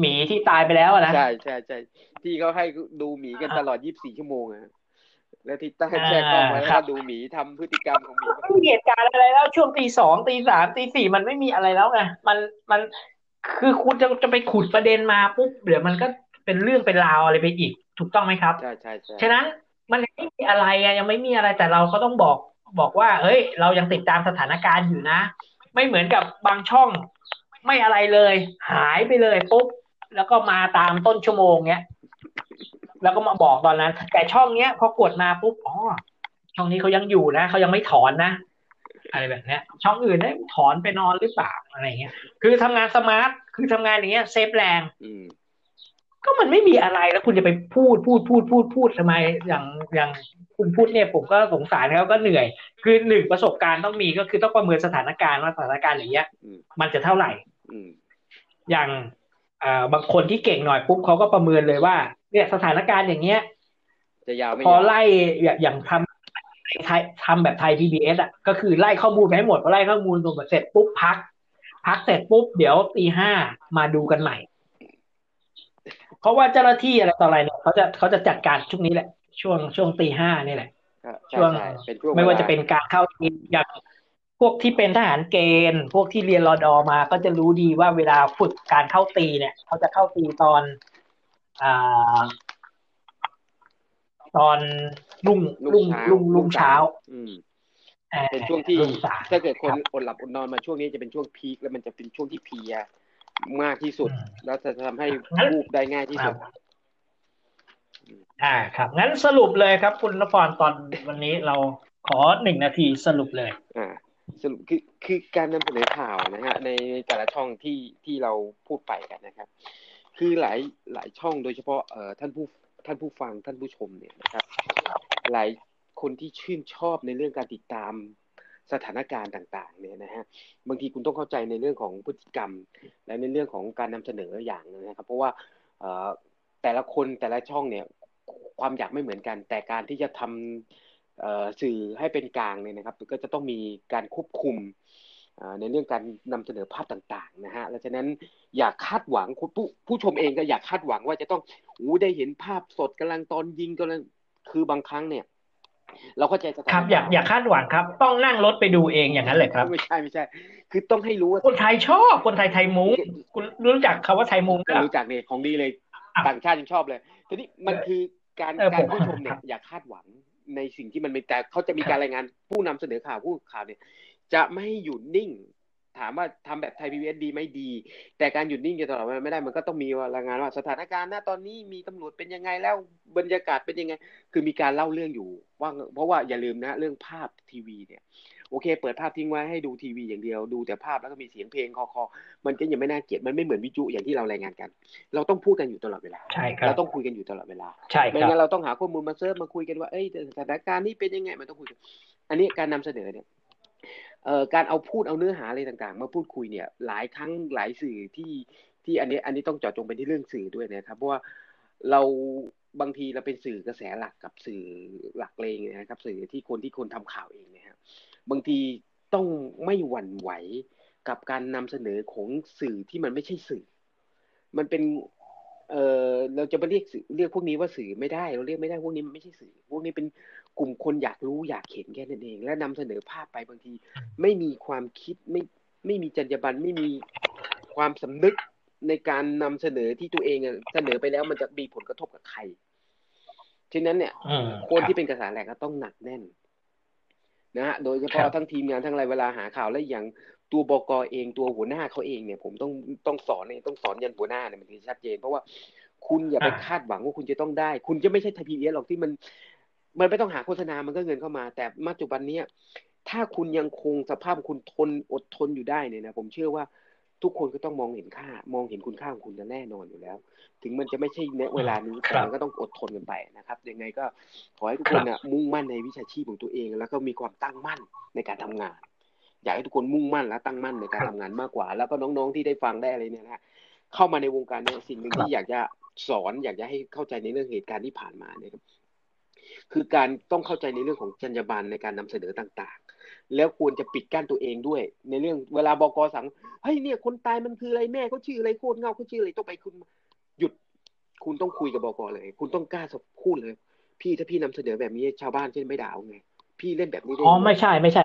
หมีที่ตายไปแล้วนะใช่ใช่ใช่ที่เขาให้ดูหมีกันตลอดยี่สิบสี่ชั่วโมงอะ แล้วที่ตั้งแช่กล้องไว้แล้วดูหมีทำพฤติกรรมของหมีไม่มีเหตุการณ์อะไรแล้วช่วงตีสองตีสามตีสี่มันไม่มีอะไรแล้วไงมันมันคือคุณจะจะไปขุดประเด็นมาปุ๊บเดี๋ยวมันก็เป็นเรื่องเป็นราวอะไรไปอีก ถูกต้องไหมครับใช่ใช่ใช่ฉะนั้นมันไม่มีอะไรอะยังไม่มีอะไรแต่เราก็ต้องบอกบอกว่า เฮ้ย เรายังติดตามสถานการณ์อยู่นะ ไม่เหมือนกับบางช่อง ไม่อะไรเลย หายไปเลยปุ๊บแล้วก็มาตามต้นชั่วโมงเนี้ย แล้วก็มาบอกตอนนั้น แต่ช่องเนี้ยพอกดมาปุ๊บอ๋อช่องนี้เขายังอยู่นะเขายังไม่ถอนนะอะไรแบบเนี้ย ช่องอื่นได้ถอนไปนอนหรือเปล่าอะไรเงี้ย คือทำงาน smart คือทำงานอย่างเงี้ย save แรงก็มันไม่มีอะไรแล้วคุณจะไปพูดพูดพูดพูดพูดทำไมอย่างอย่างคุณพูดเนี่ยผมก็สงสารเขาก็เหนื่อย คือหนึ่งประสบการณ์ต้องมีก็คือต้องประเมินสถานการณ์ว่าสถานการณ์อย่างเงี้ย มันจะเท่าไหร่อย่างอ่าบางคนที่เก่งหน่อยปุ๊บเขาก็ประเมินเลยว่า เนี่ยสถานการณ์อย่างเงี้ย จะยาวไม่พอไล่อย่างทำไทยทำแบบไทยพีบีเอสอะก็คือไล่ข้อมูลไปให้หมดพอไล่ข้อมูลตรงเสร็จปุ๊บพัก พักเสร็จปุ๊บเดี๋ยวตีห้ามาดูกันใหม่ เพราะว่าเจ้าหน้าที่อะไรต่ออะไรเนี่ยเขาจะเขาจะจัดการช่วงนี้แหละ ช่วงช่วงตีห้านี่แหละช่วงไม่ว่าจะเป็นการเข้าทีมอย่างพวกที่เป็นทหารเกณฑ์ พวกที่เรียนรอดอมาก็จะรู้ดีว่าเวลาฝึกการเข้าตีเนี่ย เขาจะเข้าตีตอน อ่า ตอนรุ่งรุ่งรุ่งรุ่งเช้าเป็นช่วงที่ถ้าเกิดคนอดหลับอดนอนมาช่วงนี้จะเป็นช่วงพีคแล้วมันจะเป็นช่วงที่เพียมากที่สุด แล้วจะทำให้รูปได้ง่ายที่สุดอ่าครับ งั้นสรุปเลยครับ คุณนพรตอนวันนี้เราขอหนึ่งนาทีสรุปเลยอ่าสรุปคือคือการนำเสนอข่าวนะฮะในแต่ละช่องที่ที่เราพูดไปกันนะครับ คือหลายหลายช่องโดยเฉพาะเอ่อท่านผู้ท่านผู้ฟังท่านผู้ชมเนี่ยนะครับ หลายคนที่ชื่นชอบในเรื่องการติดตามสถานการณ์ต่างๆเนี่ยนะฮะบางทีคุณต้องเข้าใจในเรื่องของพฤติกรรม และในเรื่องของการนำเสนออย่างนะครับ เพราะว่าแต่ละคนแต่ละช่องเนี่ยความอยากไม่เหมือนกัน แต่การที่จะทำสื่อให้เป็นกลางเนี่ยนะครับ ก็จะต้องมีการควบคุม ในเรื่องการนำเสนอภาพต่างๆนะฮะและฉะนั้นอยากคาดหวังผู้ผู้ชมเองก็อยากคาดหวังว่าจะต้องอู้ได้เห็นภาพสดกำลังตอนยิงกำลังคือบางครั้งเนี่ย เราเข้าใจสถานครับอยากอยากคาดหวังครับ ต้องนั่งรถไปดูเองอย่างนั้นเลยครับ ไม่ใช่ไม่ใช่ คือต้องให้รู้ว่าคนไทยชอบคนไทยไทยมุ้งคุณรู้จักคำว่าไทยมุงก็รู้จักเนี่ยของดีเลยต่างชาติยังชอบเลยทีนี้มันคือการการผู้ชมเนี่ยอยากคาดหวังในสิ่งที่มันเป็นแต่เขาจะมีการรายงานผู้นำเสนอข่าวผู้ข่าวเนี่ย จะไม่หยุดนิ่ง ถามว่าทำแบบไทยพีบีเอสดีไม่ดี แต่การหยุดนิ่งจะตลอดไม่ได้มันก็ต้องมีรายงานว่าสถานการณ์ณตอนนี้มีตำรวจเป็นยังไงแล้วบรรยากาศเป็นยังไง คือมีการเล่าเรื่องอยู่ว่าเพราะว่าอย่าลืมนะเรื่องภาพทีวีเนี่ยโอเค เปิดภาพทิ้งไว้ให้ดูทีวีอย่างเดียว ดูแต่ภาพแล้วก็มีเสียงเพลงคอคอมันก็ยังไม่น่าเกลียดมันไม่เหมือนวิจุอย่างที่เรารายงานกัน เราต้องพูดกันอยู่ตลอดเวลาใช่ครับเราต้องคุยกันอยู่ตลอดเวลาใช่ครับไม่งั้นเราต้องหาข้อมูลมาเซิร์ฟมาคุยกันว่าเอ้ยสถานการณ์นี้เป็นยังไงมันต้องคุยอันนี้การนำเสนอเนี่ยเอ่อ การเอาพูดเอาเนื้อหาอะไรต่างๆ มาพูดคุยเนี่ย หลายครั้งหลายสื่อที่ที่อันนี้อันนี้ต้องเจาะจงไปที่เรื่องสื่อด้วยนะครับเพราะว่าเราบางทีเราเป็นสื่อกระแสหลักกับสื่อหลักเลงนะครับ สื่อที่คนที่คนทำข่าวเองนะครับบางทีต้องไม่หวั่นไหวกับการนำเสนอของสื่อที่มันไม่ใช่สื่อ มันเป็นเออเราจะมาเรียกเรียกพวกนี้ว่าสื่อไม่ได้ เราเรียกไม่ได้พวกนี้มันไม่ใช่สื่อ พวกนี้เป็น กลุ่มคนอยากรู้อยากเห็นแค่นั้นเอง และนำเสนอภาพไปบางที ไม่มีความคิดไม่ไม่มีจรรยาบรรณไม่มีความสำนึกในการนำเสนอที่ตัวเองเสนอไปแล้วมันจะมีผลกระทบกับใครฉะนั้นเนี่ยคนที่เป็นกระแสแหลกก็ต้องหนักแน่นนะฮะโดยเฉพาะทั้งทีมงานทั้งอะไรเวลาหาข่าวและอย่างตัวบกเองตัวหัวหน้าเขาเองเนี่ย ผมต้องต้องสอนเนี่ยต้องสอนยันหัวหน้าเนี่ยมันถึงชัดเจน เพราะว่าคุณอย่าไปคาดหวังว่าคุณจะต้องได้ คุณจะไม่ใช่ทีพีเอสหรอกที่มัน มันไม่ต้องหาโฆษณา มันก็เงินเข้ามา แต่ปัจจุบันเนี้ยถ้าคุณยังคงสภาพคุณทนอดทนอยู่ได้เนี่ยนะผมเชื่อว่าทุกคนก็ต้องมองเห็นค่า มองเห็นคุณค่าของคุณแน่นอนอยู่แล้ว ถึงมันจะไม่ใช่ในเวลานี้แต่มันก็ต้องอดทนกันไปนะครับยังไงก็ขอให้ทุกคนนะมุ่งมั่นในวิชาชีพของตัวเอง แล้วก็มีความตั้งมั่นในการทำงาน อยากให้ทุกคนมุ่งมั่นและตั้งมั่นในการทำงานมากกว่า แล้วก็น้องๆที่ได้ฟังได้อะไรเนี่ยนะเข้ามาในวงการเนี่ยสิ่งหนึ่งที่อยากจะสอนอยากจะให้เข้าใจในเรื่องเหตุการณ์ที่ผ่านมาเนี่ยครับ คือการต้องเข้าใจในเรื่องของจรรยาบรรณในการนำเสนอต่างๆ แล้วควรจะปิดกั้นตัวเองด้วย ในเรื่องเวลาบกสั่งเฮ้ยเนี่ยคนตายมันคืออะไรแม่เขาชื่ออะไรโคตรเงาเขาชื่ออะไรต้องไปคุณหยุด คุณต้องคุยกับบกเลย คุณต้องกล้าพูดเลย พี่ถ้าพี่นำเสนอแบบนี้ชาวบ้านจะไม่ด่าไงพี่เล่นแบบนี้ได้อ๋อไม่ใช่ไม่ใช่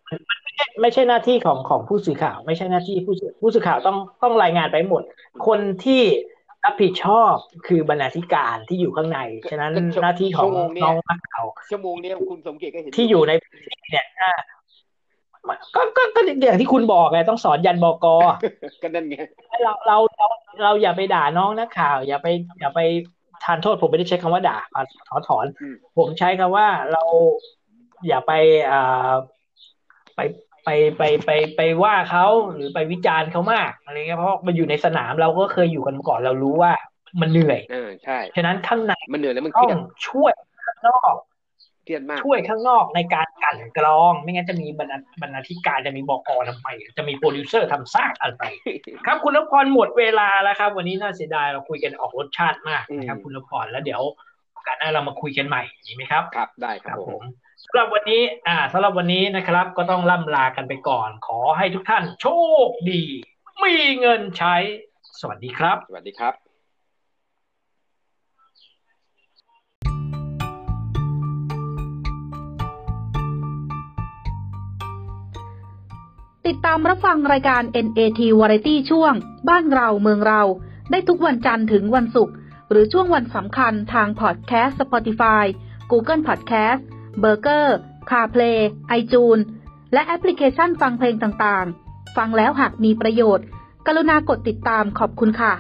ไม่ใช่หน้าที่ของของผู้สื่อข่าว ไม่ใช่หน้าที่ผู้ผู้สื่อข่าวต้องต้องรายงานไปหมด คนที่ รับผิดชอบคือบรรณาธิการที่อยู่ข้างใน ฉะนั้นหน้าที่ของน้องนักข่าวชั่วโมงนี้คุณสมเกียรติก็เห็นที่อยู่ในเนี่ยก็ก็ก็อย่างที่คุณบอกไงต้องสอนยันบกก็นั่นไงเราเราเราเราอย่าไปด่าน้องนักข่าว อย่าไป อย่าไปทานโทษผมไม่ได้ใช้คำว่าด่าถอนถอน ผมใช้คำว่าเราอย่าไปอ่าไป ไปไปไปไปว่าเขาหรือไปวิจารณ์เขามากอะไรเงี้ยเพราะมันอยู่ในสนามเราก็เคยอยู่กันก่อนเรารู้ว่า มันเหนื่อยเออใช่ฉะนั้นข้างในมันเหนื่อยแล้วมันเคต้องช่วยข้างนอกเครียดมากช่วยข้างนอกในการกลั่นกรอง ไม่งั้นจะมีบรรณาบรรณาธิการจะมีบอกอทำไมจะมีโปรดิวเซอร์ทำซากอะไรครับคุณนพพรหมดเวลาแล้วครับ วันนี้น่าเสียดายเราคุยกันออกรสชาติมากนะครับอืมคุณนพพรแล้วเดี๋ยวโอกาสหน้าเรามาคุยกันใหม่ดีไหมครับ ครับได้ครับผมสำหรับวันนี้อ่าสำหรับวันนี้นะครับ ก็ต้องล่ำลากันไปก่อน ขอให้ทุกท่านโชคดี มีเงินใช้ สวัสดีครับ สวัสดีครับติดตามรับฟังรายการ NAT Variety ช่วง บ้านเราเมืองเรา ได้ทุกวันจันทร์ถึงวันศุกร์หรือช่วงวันสำคัญทางพอดแคสต์ Spotify Google Podcast เบอร์เกอร์คาเพลย์ไอจูนและแอปพลิเคชันฟังเพลงต่างๆ ฟังแล้วหากมีประโยชน์ กรุณากดติดตามขอบคุณค่ะ